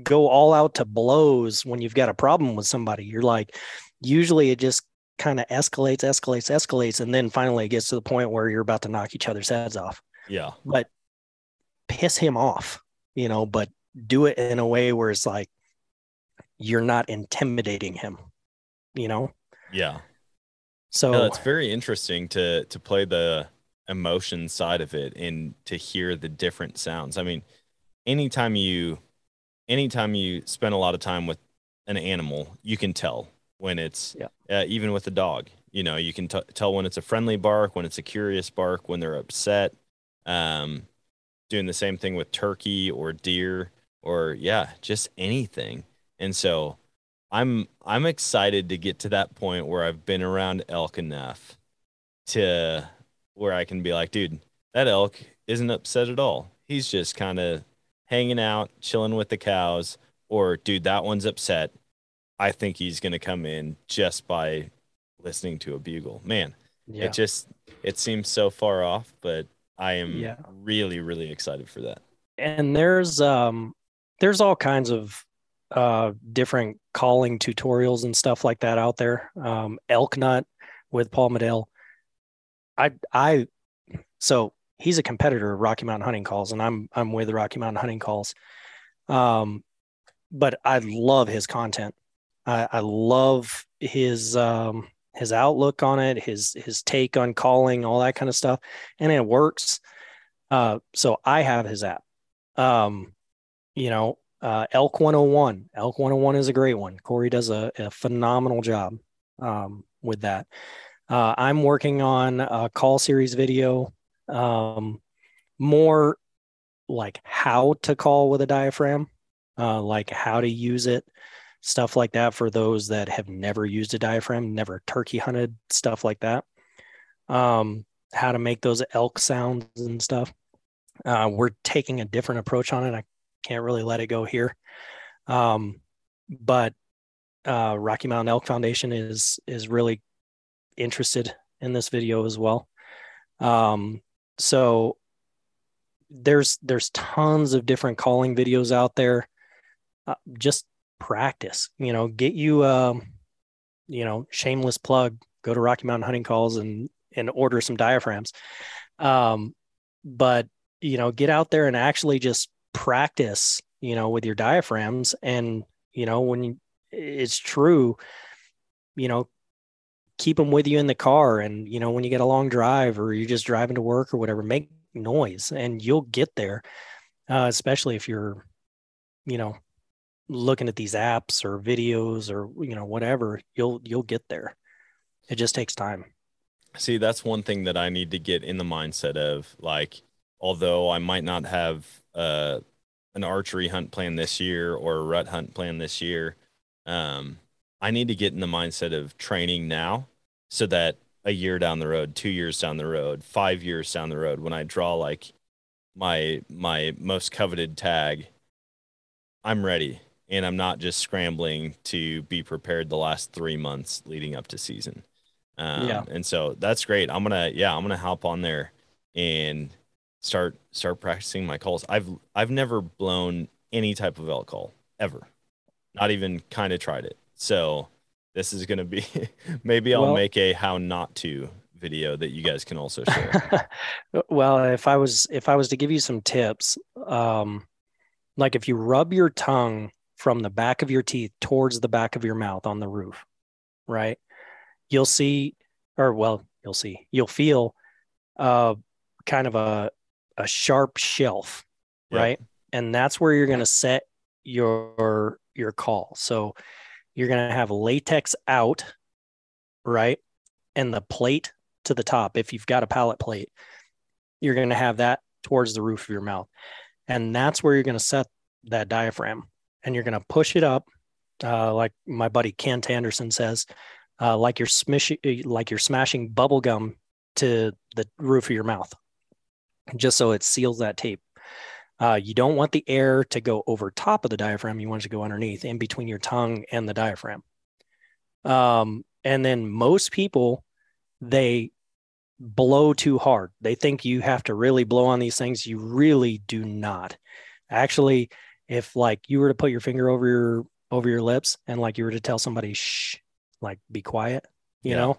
go all out to blows when you've got a problem with somebody. You're like, usually it just kind of escalates, escalates, escalates, and then finally it gets to the point where you're about to knock each other's heads off. Yeah. But piss him off, you know, but do it in a way where it's like you're not intimidating him, you know? Yeah. So No, it's very interesting to to play the emotion side of it and to hear the different sounds. I mean, anytime you anytime you spend a lot of time with an animal, you can tell when it's Yeah. uh, even with a dog. You know, you can t- tell when it's a friendly bark, when it's a curious bark, when they're upset. Um, doing the same thing with turkey or deer or yeah, just anything. And so I'm I'm excited to get to that point where I've been around elk enough to where I can be like, dude, that elk isn't upset at all. He's just kind of hanging out, chilling with the cows. Or, dude, that one's upset. I think he's going to come in just by listening to a bugle. Man, Yeah. it just it seems so far off, but I am Yeah. really really excited for that. and there's um there's all kinds of uh different calling tutorials and stuff like that out there um Elknut with paul Medel. i i so he's a competitor of rocky mountain hunting calls and i'm i'm with rocky mountain hunting calls um but i love his content i i love his um his outlook on it his his take on calling all that kind of stuff and it works uh so i have his app um, you know, uh, Elk 101. Elk 101 is a great one. Corey does a, a phenomenal job um, with that. Uh, I'm working on a call series video, um, more like how to call with a diaphragm, uh, like how to use it, stuff like that for those that have never used a diaphragm, never turkey hunted, stuff like that. Um, how to make those elk sounds and stuff. Uh, we're taking a different approach on it. I can't really let it go here. Um, but uh, Rocky Mountain Elk Foundation is is really interested in this video as well. Um, so there's there's tons of different calling videos out there. Uh, just practice, you know, get you um, you know, shameless plug. Go to Rocky Mountain Hunting Calls and and order some diaphragms. Um, but you know get out there and actually just practice you know with your diaphragms and you know when you, it's true you know keep them with you in the car and you know when you get a long drive or you're just driving to work or whatever make noise and you'll get there uh, especially if you're you know looking at these apps or videos or you know whatever you'll you'll get there. It just takes time. See, that's one thing that I need to get in the mindset of like although I might not have uh, an archery hunt plan this year or a rut hunt plan this year, um, I need to get in the mindset of training now so that a year down the road, two years down the road, five years down the road, when I draw like my my most coveted tag, I'm ready and I'm not just scrambling to be prepared the last three months leading up to season. Um, Yeah. And so that's great. I'm gonna yeah, I'm gonna hop on there and start start practicing my calls. I've I've never blown any type of elk call ever. Not even kind of tried it. So this is gonna be maybe I'll Well- make a how not to video that you guys can also share. well, if I was if I was to give you some tips, um, like if you rub your tongue from the back of your teeth towards the back of your mouth on the roof, right? You'll see, or well, you'll see, you'll feel, uh, kind of a a sharp shelf, Yep. right? And that's where you're going to set your your call. So you're going to have latex out, right? And the plate to the top if you've got a palate plate you're going to have that towards the roof of your mouth and that's where you're going to set that diaphragm and you're going to push it up uh, like my buddy kent anderson says uh, like you're smishing like you're smashing bubble gum to the roof of your mouth just so it seals that tape uh, you don't want the air to go over top of the diaphragm you want it to go underneath in between your tongue and the diaphragm um, and then most people they blow too hard. They think you have to really blow on these things. You really do not. Actually, if like you were to put your finger over your over your lips and like you were to tell somebody shh, like be quiet, you Yeah. know,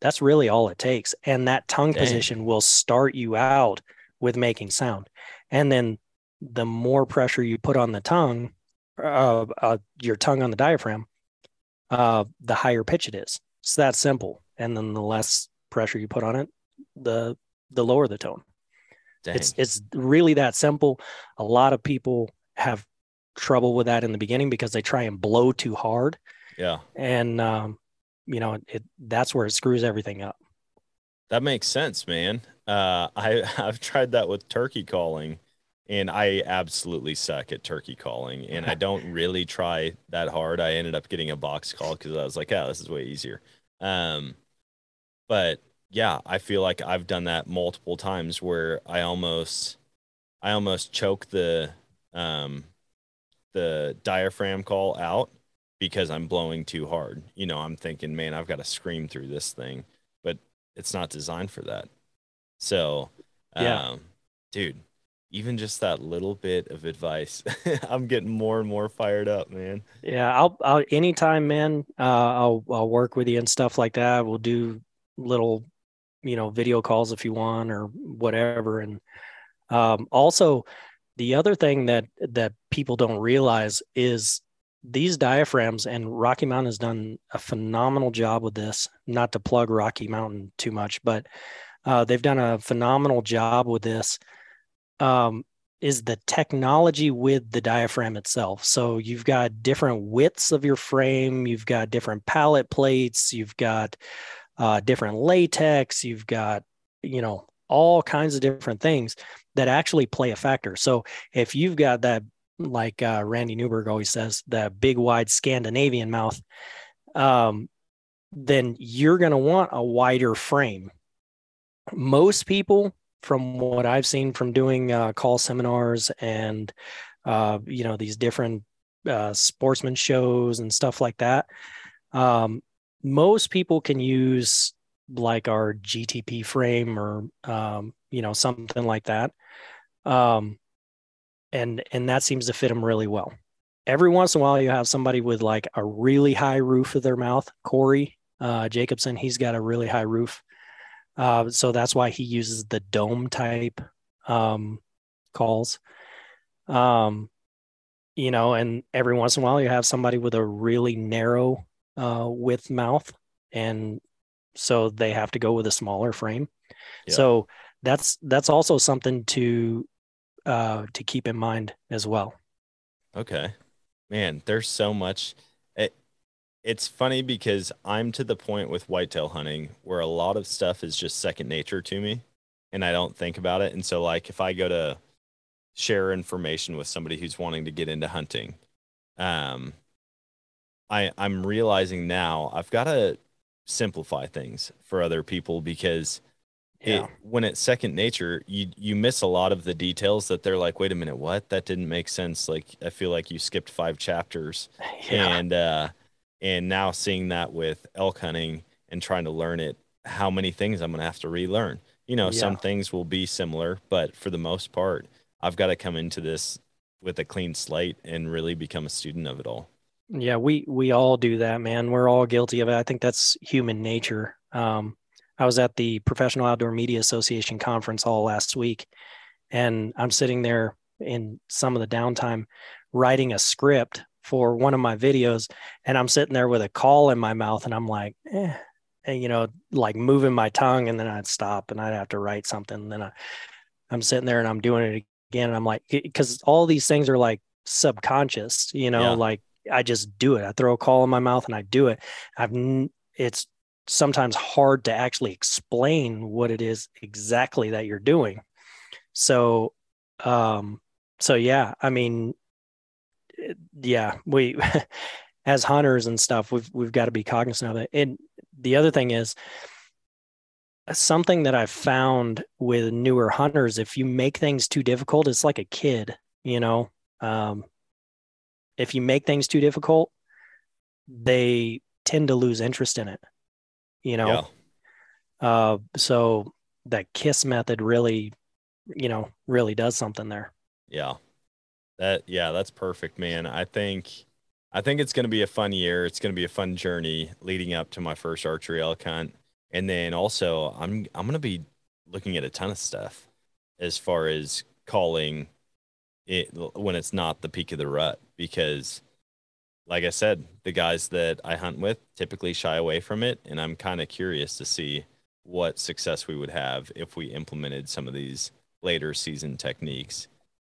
that's really all it takes. And that tongue Dang. position will start you out with making sound. And then the more pressure you put on the tongue, uh, uh, your tongue on the diaphragm, uh, the higher pitch it is. It's that simple. And then the less pressure you put on it, the the lower the tone. Dang. It's it's really that simple. A lot of people have trouble with that in the beginning because they try and blow too hard, yeah. and um, you know it that's where it screws everything up. That makes sense, man. Uh, I I've tried that with turkey calling, and I absolutely suck at turkey calling, and I don't really try that hard. I ended up getting a box call because I was like, "Yeah, this is way easier." Um, but yeah, I feel like I've done that multiple times where I almost, I almost choke the, um, the diaphragm call out because I'm blowing too hard. You know, I'm thinking, man, I've got to scream through this thing, but it's not designed for that. So, Yeah. um, dude, even just that little bit of advice, I'm getting more and more fired up, man. Yeah, I'll I'll anytime, man. Uh, I'll I'll work with you and stuff like that. We'll do little, you know, video calls if you want or whatever. And um, also, the other thing that that people don't realize is these diaphragms, and Rocky Mountain has done a phenomenal job with this. Not to plug Rocky Mountain too much, but uh, they've done a phenomenal job with this. Um, is the technology with the diaphragm itself. So you've got different widths of your frame, you've got different palate plates, you've got uh, different latex, you've got, you know, all kinds of different things that actually play a factor. So if you've got that, like uh, Randy Newberg always says, that big, wide Scandinavian mouth, um, then you're going to want a wider frame. Most people from what I've seen from doing uh, call seminars and uh, you know these different uh, sportsman shows and stuff like that, um, most people can use like our GTP frame or um, you know something like that, um, and and that seems to fit them really well. Every once in a while, you have somebody with like a really high roof of their mouth. Corey uh, Jacobsen, he's got a really high roof. Uh, so that's why he uses the dome type um, calls. Um, you know, and every once in a while you have somebody with a really narrow uh, width mouth, and so they have to go with a smaller frame. Yeah. So that's that's also something to uh, to keep in mind as well. Okay. Man, there's so much. It, it's funny because I'm to the point with whitetail hunting where a lot of stuff is just second nature to me and I don't think about it. And so, like, if I go to share information with somebody who's wanting to get into hunting, um, I, I'm realizing now I've got to simplify things for other people because Yeah. it, when it's second nature, you you miss a lot of the details that they're like, wait a minute, what? That didn't make sense. Like I feel like you skipped five chapters. yeah. And uh and now seeing that with elk hunting and trying to learn it, how many things I'm gonna have to relearn. You know, some things will be similar, but for the most part, I've got to come into this with a clean slate and really become a student of it all. Yeah, we we all do that, man. We're all guilty of it. I think that's human nature. Um, I was at the Professional Outdoor Media Association conference all last week, and I'm sitting there in some of the downtime writing a script for one of my videos, and I'm sitting there with a call in my mouth, and I'm like, eh, and, you know, like moving my tongue, and then I'd stop, and I'd have to write something. And then I, I'm sitting there, and I'm doing it again, and I'm like, because all these things are like subconscious, you know, Yeah. like I just do it. I throw a call in my mouth and I do it. I've it's sometimes hard to actually explain what it is exactly that you're doing. So um so yeah, I mean yeah, we as hunters and stuff, we've we've got to be cognizant of it. And the other thing is something that I've found with newer hunters, if you make things too difficult, it's like a kid, you know. Um, if you make things too difficult, they tend to lose interest in it, you know. Yeah. Uh, so that kiss method really, you know, really does something there. Yeah. That yeah, that's perfect, man. I think I think it's going to be a fun year. It's going to be a fun journey leading up to my first archery elk hunt. And then also I'm I'm going to be looking at a ton of stuff as far as calling it when it's not the peak of the rut because like I said, the guys that I hunt with typically shy away from it and I'm kind of curious to see what success we would have if we implemented some of these later season techniques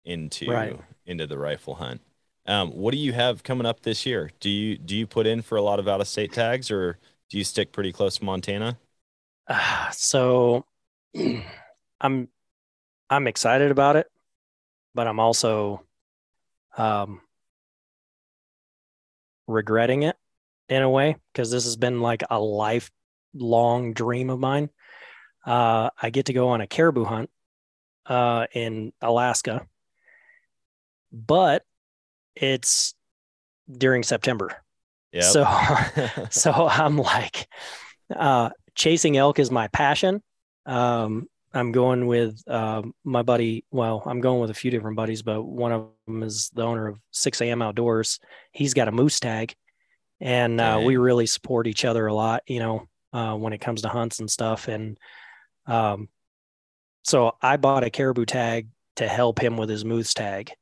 into Right. into the rifle hunt. Um, what do you have coming up this year? Do you do you put in for a lot of out of state tags, or do you stick pretty close to Montana? Ah, so I'm I'm excited about it, but I'm also um regretting it in a way because this has been like a lifelong dream of mine. Uh, I get to go on a caribou hunt uh, in Alaska, but it's during September. Yeah. So so I'm like, uh, chasing elk is my passion. Um, I'm going with um, my buddy. Well, I'm going with a few different buddies, but one of them is the owner of 6 a.m. Outdoors. He's got a moose tag, and uh, we really support each other a lot. You know, uh, when it comes to hunts and stuff. And um, so I bought a caribou tag to help him with his moose tag.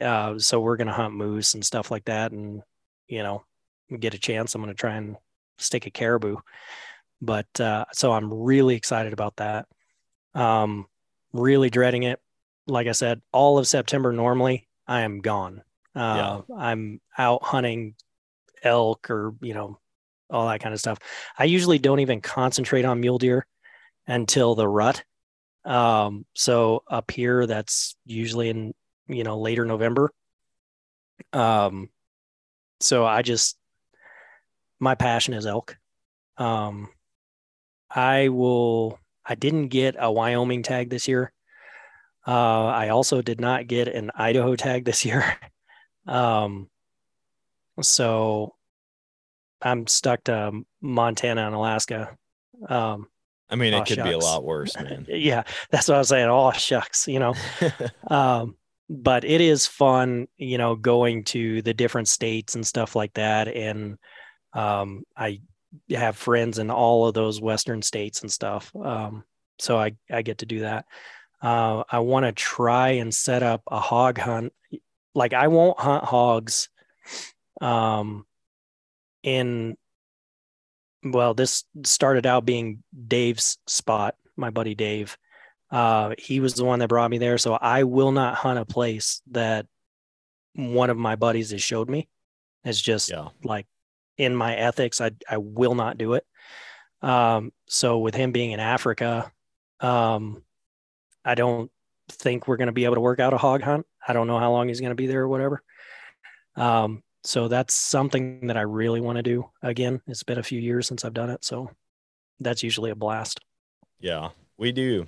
Uh, so we're gonna hunt moose and stuff like that, and you know, get a chance, I'm gonna try and stick a caribou. But uh, so I'm really excited about that. Um, really dreading it. Like I said, all of September normally I am gone. Uh, I'm out hunting elk or you know all that kind of stuff. I usually don't even concentrate on mule deer until the rut. Um, so up here, that's usually in you know later November. Um, so I just my passion is elk. Um, I will. I didn't get a Wyoming tag this year. Uh, I also did not get an Idaho tag this year. um, so I'm stuck to Montana and Alaska. Um, I mean, it Aw, could be a lot worse, man. yeah, that's what I was saying. Oh shucks, you know. um, but it is fun, you know, going to the different states and stuff like that. And um, I have friends in all of those Western states and stuff. Um, so I, I get to do that. Uh, I want to try and set up a hog hunt. Like I won't hunt hogs um, in, well, this started out being Dave's spot, my buddy Dave. Uh, he was the one that brought me there. So I will not hunt a place that one of my buddies has showed me. It's just yeah. like in my ethics, I, I will not do it. Um, so with him being in Africa, um, I don't think we're going to be able to work out a hog hunt. I don't know how long he's going to be there or whatever. Um, so that's something that I really want to do again. It's been a few years since I've done it. So that's usually a blast. Yeah, we do.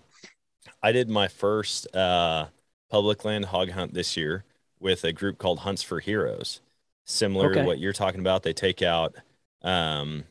I did my first uh, public land hog hunt this year with a group called Hunts for Heroes. Similar Okay. to what you're talking about, they take out, um,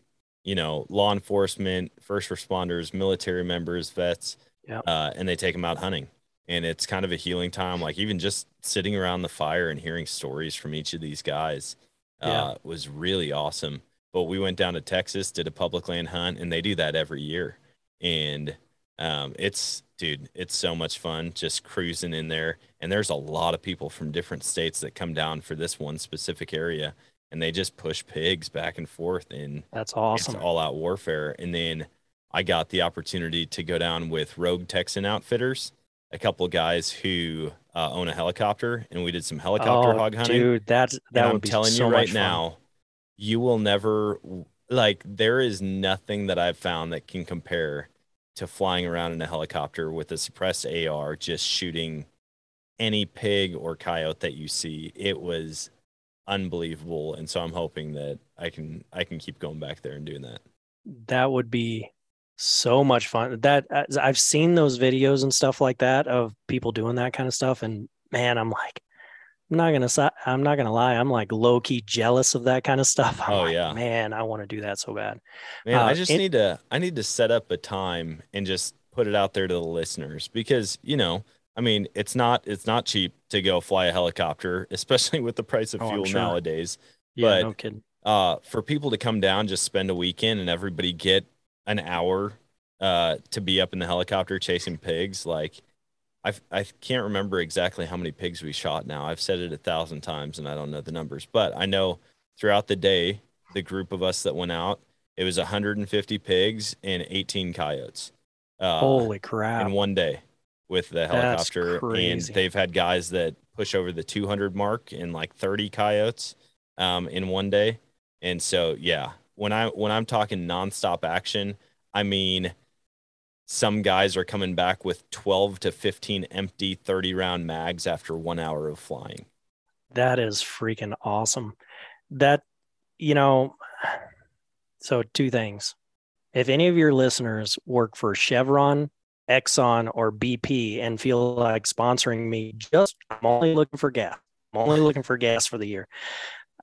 you know, law enforcement, first responders, military members, vets, Yeah. uh, and they take them out hunting. And it's kind of a healing time. Like even just sitting around the fire and hearing stories from each of these guys uh, Yeah. was really awesome. But we went down to Texas, did a public land hunt, and they do that every year. And um, it's dude, it's so much fun just cruising in there. And there's a lot of people from different states that come down for this one specific area, and they just push pigs back and forth, and That's awesome. it's all out warfare. And then I got the opportunity to go down with Rogue Texan Outfitters, a couple of guys who uh, own a helicopter, and we did some helicopter oh, hog hunting. dude, that's that I'm be telling so you right fun. now, you will never like. There is nothing that I've found that can compare to flying around in a helicopter with a suppressed AR, just shooting any pig or coyote that you see. It was unbelievable, and so I'm hoping that I can I can keep going back there and doing that. that would be so much fun that i've seen those videos and stuff like that of people doing that kind of stuff and man i'm like i'm not gonna i'm not gonna lie i'm like low-key jealous of that kind of stuff I'm Oh, like, yeah. man i want to do that so bad Man, I Uh, just it- need to I need to set up a time and just put it out there to the listeners because you know, I mean, it's not it's not cheap to go fly a helicopter, especially with the price of Oh, fuel sure. nowadays. yeah But- no kidding Uh, for people to come down, just spend a weekend and everybody get an hour uh to be up in the helicopter chasing pigs, like I I can't remember exactly how many pigs we shot now. I've said it a thousand times and I don't know the numbers, but I know throughout the day, the group of us that went out, it was 150 pigs and 18 coyotes. Uh, holy crap in one day with the helicopter, and they've had guys that push over the 200 mark in like 30 coyotes um, in one day. And so, yeah, when I when I'm talking nonstop action, I mean some guys are coming back with 12 to 15 empty 30 round mags after one hour of flying. That is freaking awesome. That, you know, so two things. If any of your listeners work for Chevron, Exxon, or BP and feel like sponsoring me, just I'm only looking for gas. I'm only looking for gas for the year.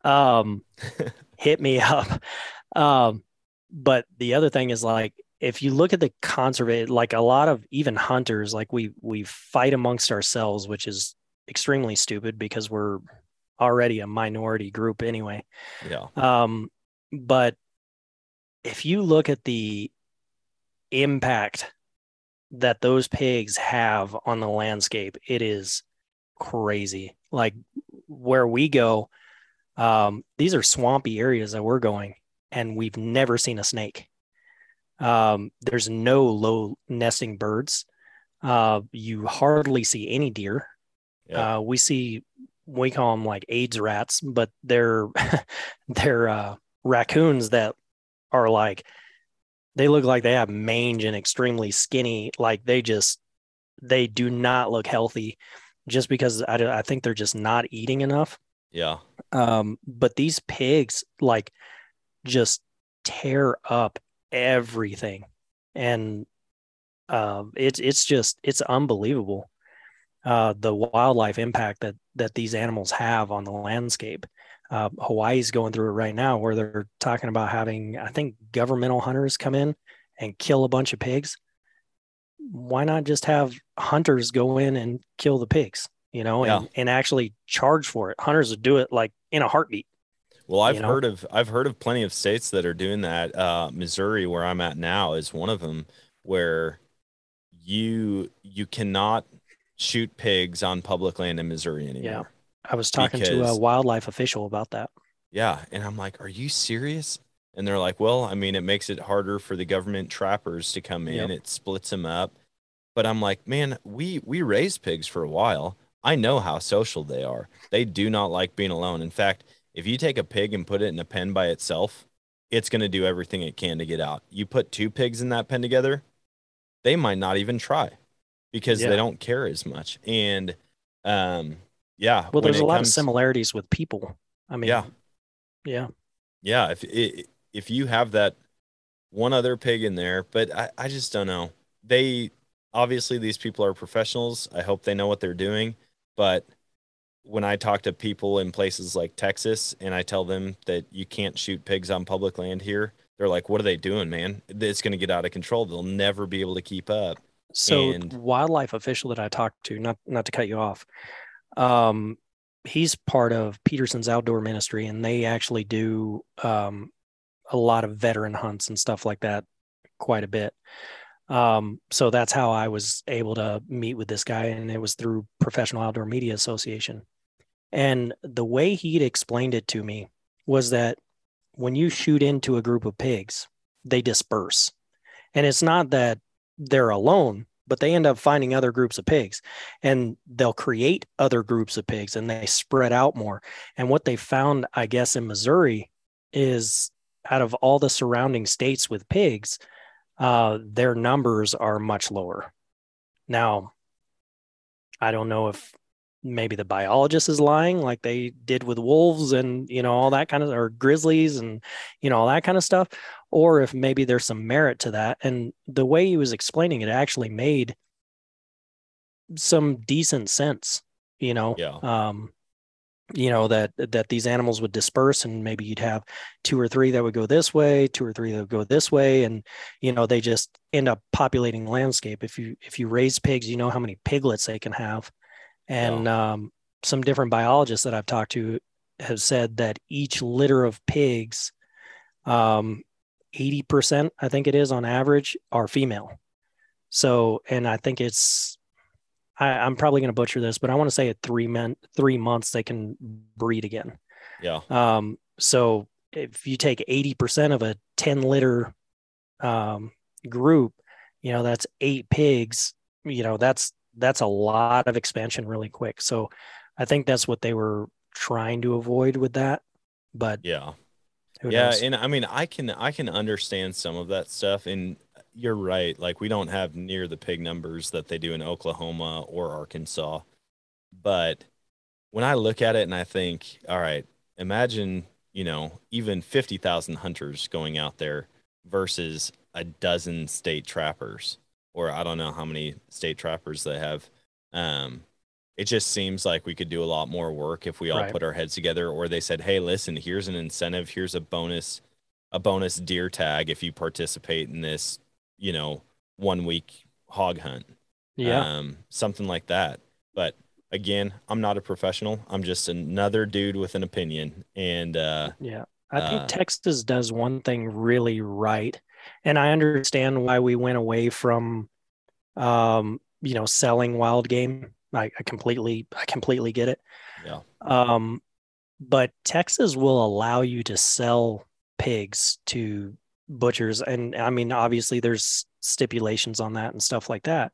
Um, hit me up. Um, but the other thing is like if you look at the conservate, like a lot of even hunters, like we we fight amongst ourselves, which is extremely stupid because we're already a minority group anyway. Yeah. Um, but if you look at the impact that those pigs have on the landscape, it is crazy. Like where we go, um, these are swampy areas that we're going, and we've never seen a snake. Um, there's no low nesting birds. Uh, you hardly see any deer. Yeah. Uh, we see we call them like AIDS rats, but they're they're uh, raccoons that are like they look like they have mange and extremely skinny. Like they just they do not look healthy, just because I, I think they're just not eating enough. Yeah. Um, but these pigs like just tear up everything, and uh, it's it's just it's unbelievable uh, the wildlife impact that that these animals have on the landscape. Uh, Hawaii's going through it right now, where they're talking about having I think governmental hunters come in and kill a bunch of pigs. Why not just have hunters go in and kill the pigs? You know, and, and actually charge for it. Hunters would do it like in a heartbeat. Well, I've you know? heard of I've heard of plenty of states that are doing that. Uh, Missouri, where I'm at now, is one of them, where you you cannot shoot pigs on public land in Missouri anymore. Yeah. I was talking to a wildlife official about that. Yeah, and I'm like, "Are you serious?" And they're like, "Well, I mean, it makes it harder for the government trappers to come in. Yep. It splits them up." But I'm like, "Man, we we raised pigs for a while. I know how social they are. They do not like being alone. In fact, if you take a pig and put it in a pen by itself, it's going to do everything it can to get out. You put two pigs in that pen together, they might not even try because Yeah. they don't care as much. And um yeah, Well, there's a lot of similarities with people. I mean, Yeah. yeah, yeah if if you have that one other pig in there but I, I just don't know they obviously these people are professionals i hope they know what they're doing but when i talk to people in places like texas and i tell them that you can't shoot pigs on public land here they're like what are they doing man? It's going to get out of control. They'll never be able to keep up. So And- wildlife official that I talked to, not not to cut you off, um, he's part of Peterson's outdoor ministry, and they actually do um, a lot of veteran hunts and stuff like that, quite a bit. Um, so that's how I was able to meet with this guy, and it was through Professional Outdoor Media Association. And the way he'd explained it to me was that when you shoot into a group of pigs, they disperse. And it's not that they're alone, but they end up finding other groups of pigs and they'll create other groups of pigs and they spread out more. And what they found, I guess, in Missouri is out of all the surrounding states with pigs, uh, their numbers are much lower. Now, I don't know if maybe the biologist is lying like they did with wolves and you know all that kind of or grizzlies and you know all that kind of stuff or if maybe there's some merit to that and the way he was explaining it actually made some decent sense you know Yeah. um you know that that these animals would disperse and maybe you'd have two or three that would go this way two or three that would go this way. And you know they just end up populating the landscape. If you if you raise pigs you know how many piglets they can have. And um, some different biologists that i've talked to have said that each litter of pigs um, 80% i think it is on average are female. So and i think it's I, i'm probably going to butcher this but i want to say at three men three months they can breed again yeah um, so if you take 80% of a 10 litter um, group, you know, that's eight pigs, you know, that's, that's a lot of expansion really quick. So I think that's what they were trying to avoid with that, but yeah yeah knows? and i mean i can i can understand some of that stuff and you're right. Like we don't have near the pig numbers that they do in oklahoma or arkansas. But when i look at it and i think all right imagine you know even 50,000 hunters going out there versus a dozen state trappers or i don't know how many state trappers they have. Um it just seems like we could do a lot more work if we all Right. put our heads together or they said hey listen here's an incentive. Here's a bonus a bonus deer tag if you participate in this you know one week hog hunt Yeah. um, something like that but again i'm not a professional i'm just another dude with an opinion and uh Yeah. I think Uh, Texas does one thing really right. And I understand why we went away from um, you know, selling wild game. I, I completely I completely get it. Yeah. Um, but Texas will allow you to sell pigs to butchers. And I mean, obviously there's stipulations on that and stuff like that.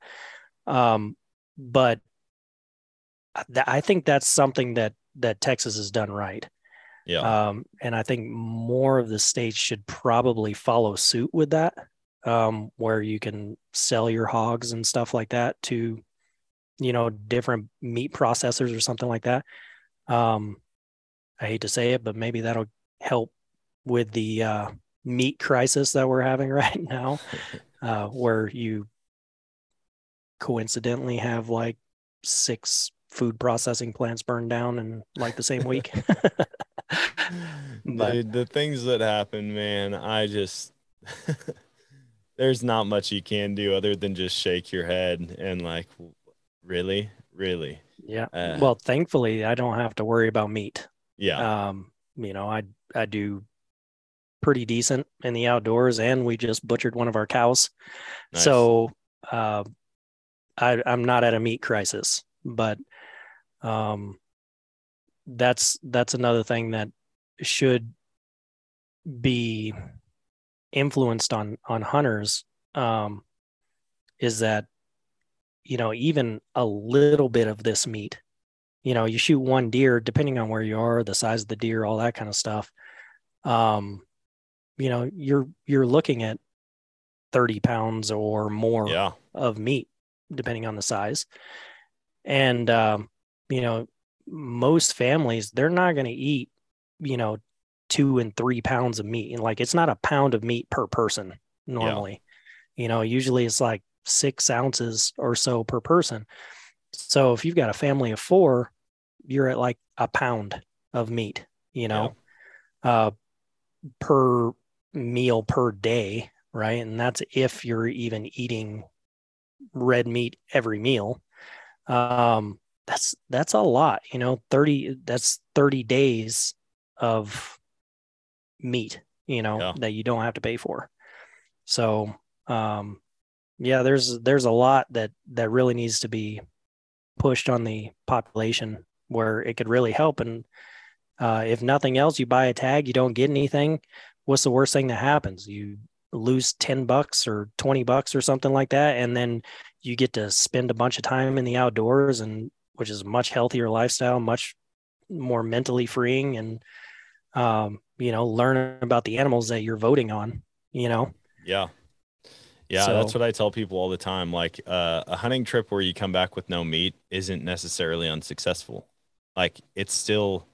Um, but th- I think that's something that that Texas has done right. yeah Um, and I think more of the states should probably follow suit with that, um, where you can sell your hogs and stuff like that to, you know, different meat processors or something like that. Um, I hate to say it, but maybe that'll help with the uh, meat crisis that we're having right now, uh, where you coincidentally have like six food processing plants burned down in like the same week. but Dude, the things that happen, man, I just there's not much you can do other than just shake your head and like, really, really, yeah. Uh, well, thankfully, I don't have to worry about meat. yeah, Um, you know, I I do pretty decent in the outdoors, and we just butchered one of our cows, Nice. so uh, I I'm not at a meat crisis. But um, that's that's another thing that should be influenced on on hunters um, is that you know even a little bit of this meat you know you shoot one deer depending on where you are the size of the deer all that kind of stuff um you know you're you're looking at 30 pounds or more yeah, of meat depending on the size. And um you know most families they're not going to eat you know two and three pounds of meat. And like it's not a pound of meat per person normally. You know usually it's like six ounces or so per person. So if you've got a family of four you're at like a pound of meat you know? Uh per meal per day right? And that's if you're even eating red meat every meal. Um that's that's a lot you know 30 that's 30 days of meat you know Yeah. that you don't have to pay for. So um yeah there's there's a lot that that really needs to be pushed on the population where it could really help. And uh, if nothing else you buy a tag you don't get anything what's the worst thing that happens you lose 10 bucks or 20 bucks or something like that and then you get to spend a bunch of time in the outdoors and which is a much healthier lifestyle much more mentally freeing and um, you know learn about the animals that you're voting on you know yeah, yeah. That's what I tell people all the time. Like, uh, a hunting trip where you come back with no meat isn't necessarily unsuccessful. Like, it's still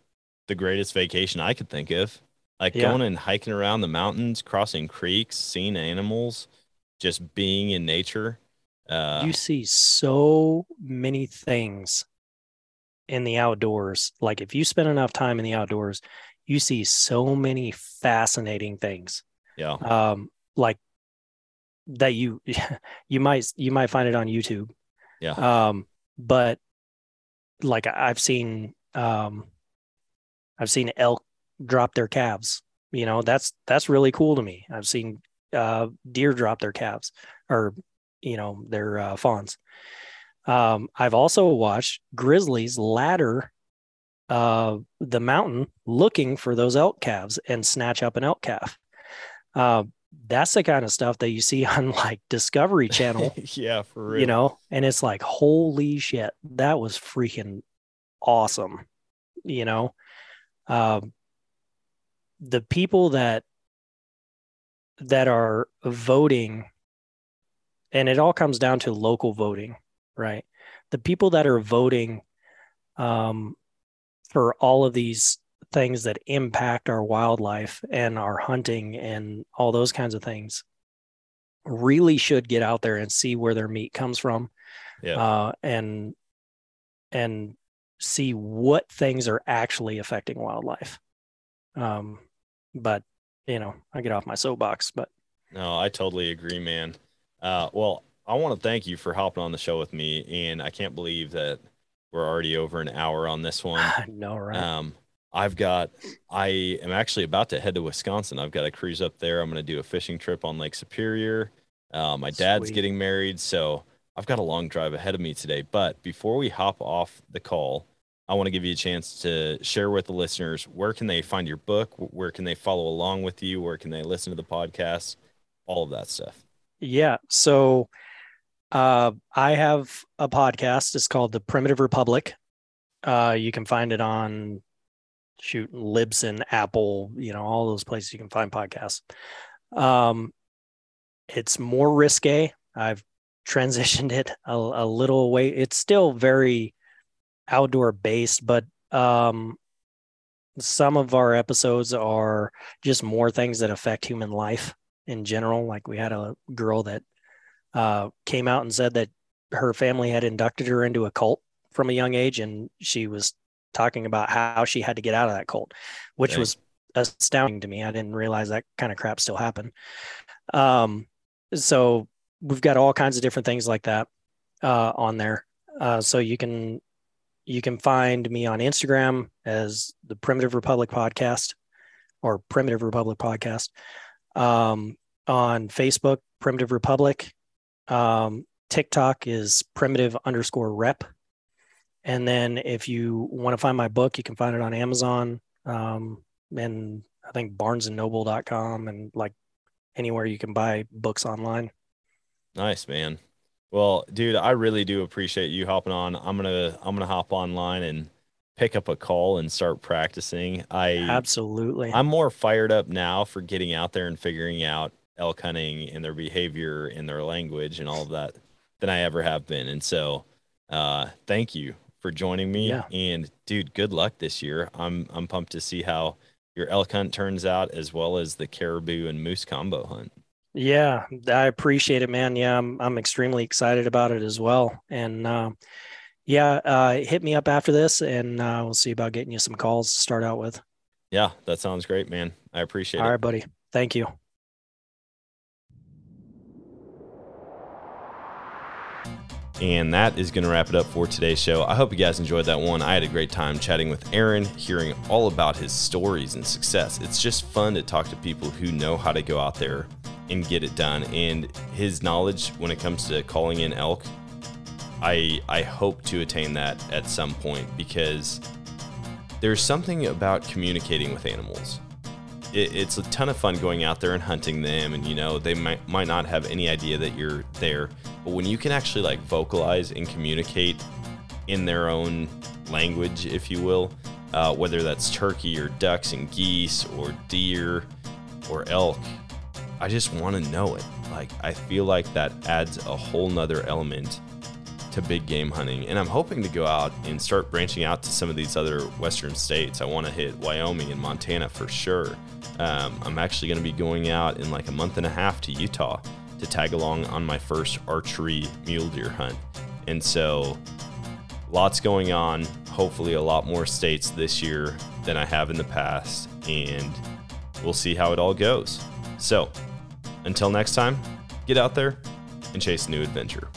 the greatest vacation I could think of. Like Yeah. going and hiking around the mountains, crossing creeks, seeing animals, just being in nature. Uh, you see so many things in the outdoors like if you spend enough time in the outdoors you see so many fascinating things yeah, um like that you you might you might find it on youtube yeah, um but like i've seen um i've seen elk drop their calves. You know that's that's really cool to me. I've seen uh deer drop their calves or you know their uh, fawns. Um i've also watched grizzlies ladder uh the mountain looking for those elk calves and snatch up an elk calf. Uh, that's the kind of stuff that you see on like discovery channel yeah, for real. you know and it's like holy shit that was freaking awesome you know? Um the people that that are voting and it all comes down to local voting right the people that are voting um for all of these things that impact our wildlife and our hunting and all those kinds of things really should get out there and see where their meat comes from Yeah. uh, and and see what things are actually affecting wildlife. Um, but you know, I get off my soapbox, but No, I totally agree, man. Uh, well, I want to thank you for hopping on the show with me, and I can't believe that we're already over an hour on this one. I know, right? Um, I've got, I am actually about to head to Wisconsin. I've got a cruise up there. I'm going to do a fishing trip on Lake Superior. Uh, my dad's Sweet. getting married, so I've got a long drive ahead of me today. But before we hop off the call, I want to give you a chance to share with the listeners where can they find your book, where can they follow along with you, where can they listen to the podcast, all of that stuff. Yeah. So uh, I have a podcast. It's called The Primitive Republic. Uh, you can find it on shoot Libsyn, Apple, you know, all those places you can find podcasts. Um, it's more risque. I've transitioned it a, a little away. It's still very outdoor based, but um, some of our episodes are just more things that affect human life in general. Like we had a girl that uh, came out and said that her family had inducted her into a cult from a young age, and she was talking about how she had to get out of that cult, which Dang. was astounding to me. I didn't realize that kind of crap still happened. Um, so we've got all kinds of different things like that uh, on there. Uh, so you can you can find me on Instagram as the Primitive Republic Podcast or Primitive Republic Podcast. Um, on Facebook, Primitive Republic. Um, TikTok is primitive underscore rep. And then if you want to find my book, you can find it on Amazon um, and I think barnesandnoble.com and like anywhere you can buy books online. Nice, man. Well, dude, I really do appreciate you hopping on. I'm gonna I'm gonna hop online and pick up a call and start practicing. I Absolutely. I'm more fired up now for getting out there and figuring out elk hunting and their behavior and their language and all of that than I ever have been. And so, uh, thank you for joining me. Yeah. And dude, good luck this year. I'm I'm pumped to see how your elk hunt turns out as well as the caribou and moose combo hunt. Yeah, I appreciate it, man. Yeah, I'm I'm extremely excited about it as well. And uh, yeah, uh, hit me up after this, and uh, we'll see about getting you some calls to start out with. Yeah, that sounds great, man. I appreciate All it. right, buddy. Thank you. And that is going to wrap it up for today's show. I hope you guys enjoyed that one. I had a great time chatting with Aaron, hearing all about his stories and success. It's just fun to talk to people who know how to go out there and get it done. And his knowledge when it comes to calling in elk, I I hope to attain that at some point because there's something about communicating with animals. It, it's a ton of fun going out there and hunting them, and you know they might might not have any idea that you're there, but when you can actually like vocalize and communicate in their own language, if you will, uh, whether that's turkey or ducks and geese or deer or elk, I just want to know it. Like I feel like that adds a whole nother element to big game hunting. And I'm hoping to go out and start branching out to some of these other western states. I want to hit Wyoming and Montana for sure. Um, I'm actually going to be going out in like a month and a half to Utah to tag along on my first archery mule deer hunt. And so lots going on. Hopefully, a lot more states this year than I have in the past. And we'll see how it all goes. So, until next time, get out there and chase new adventure.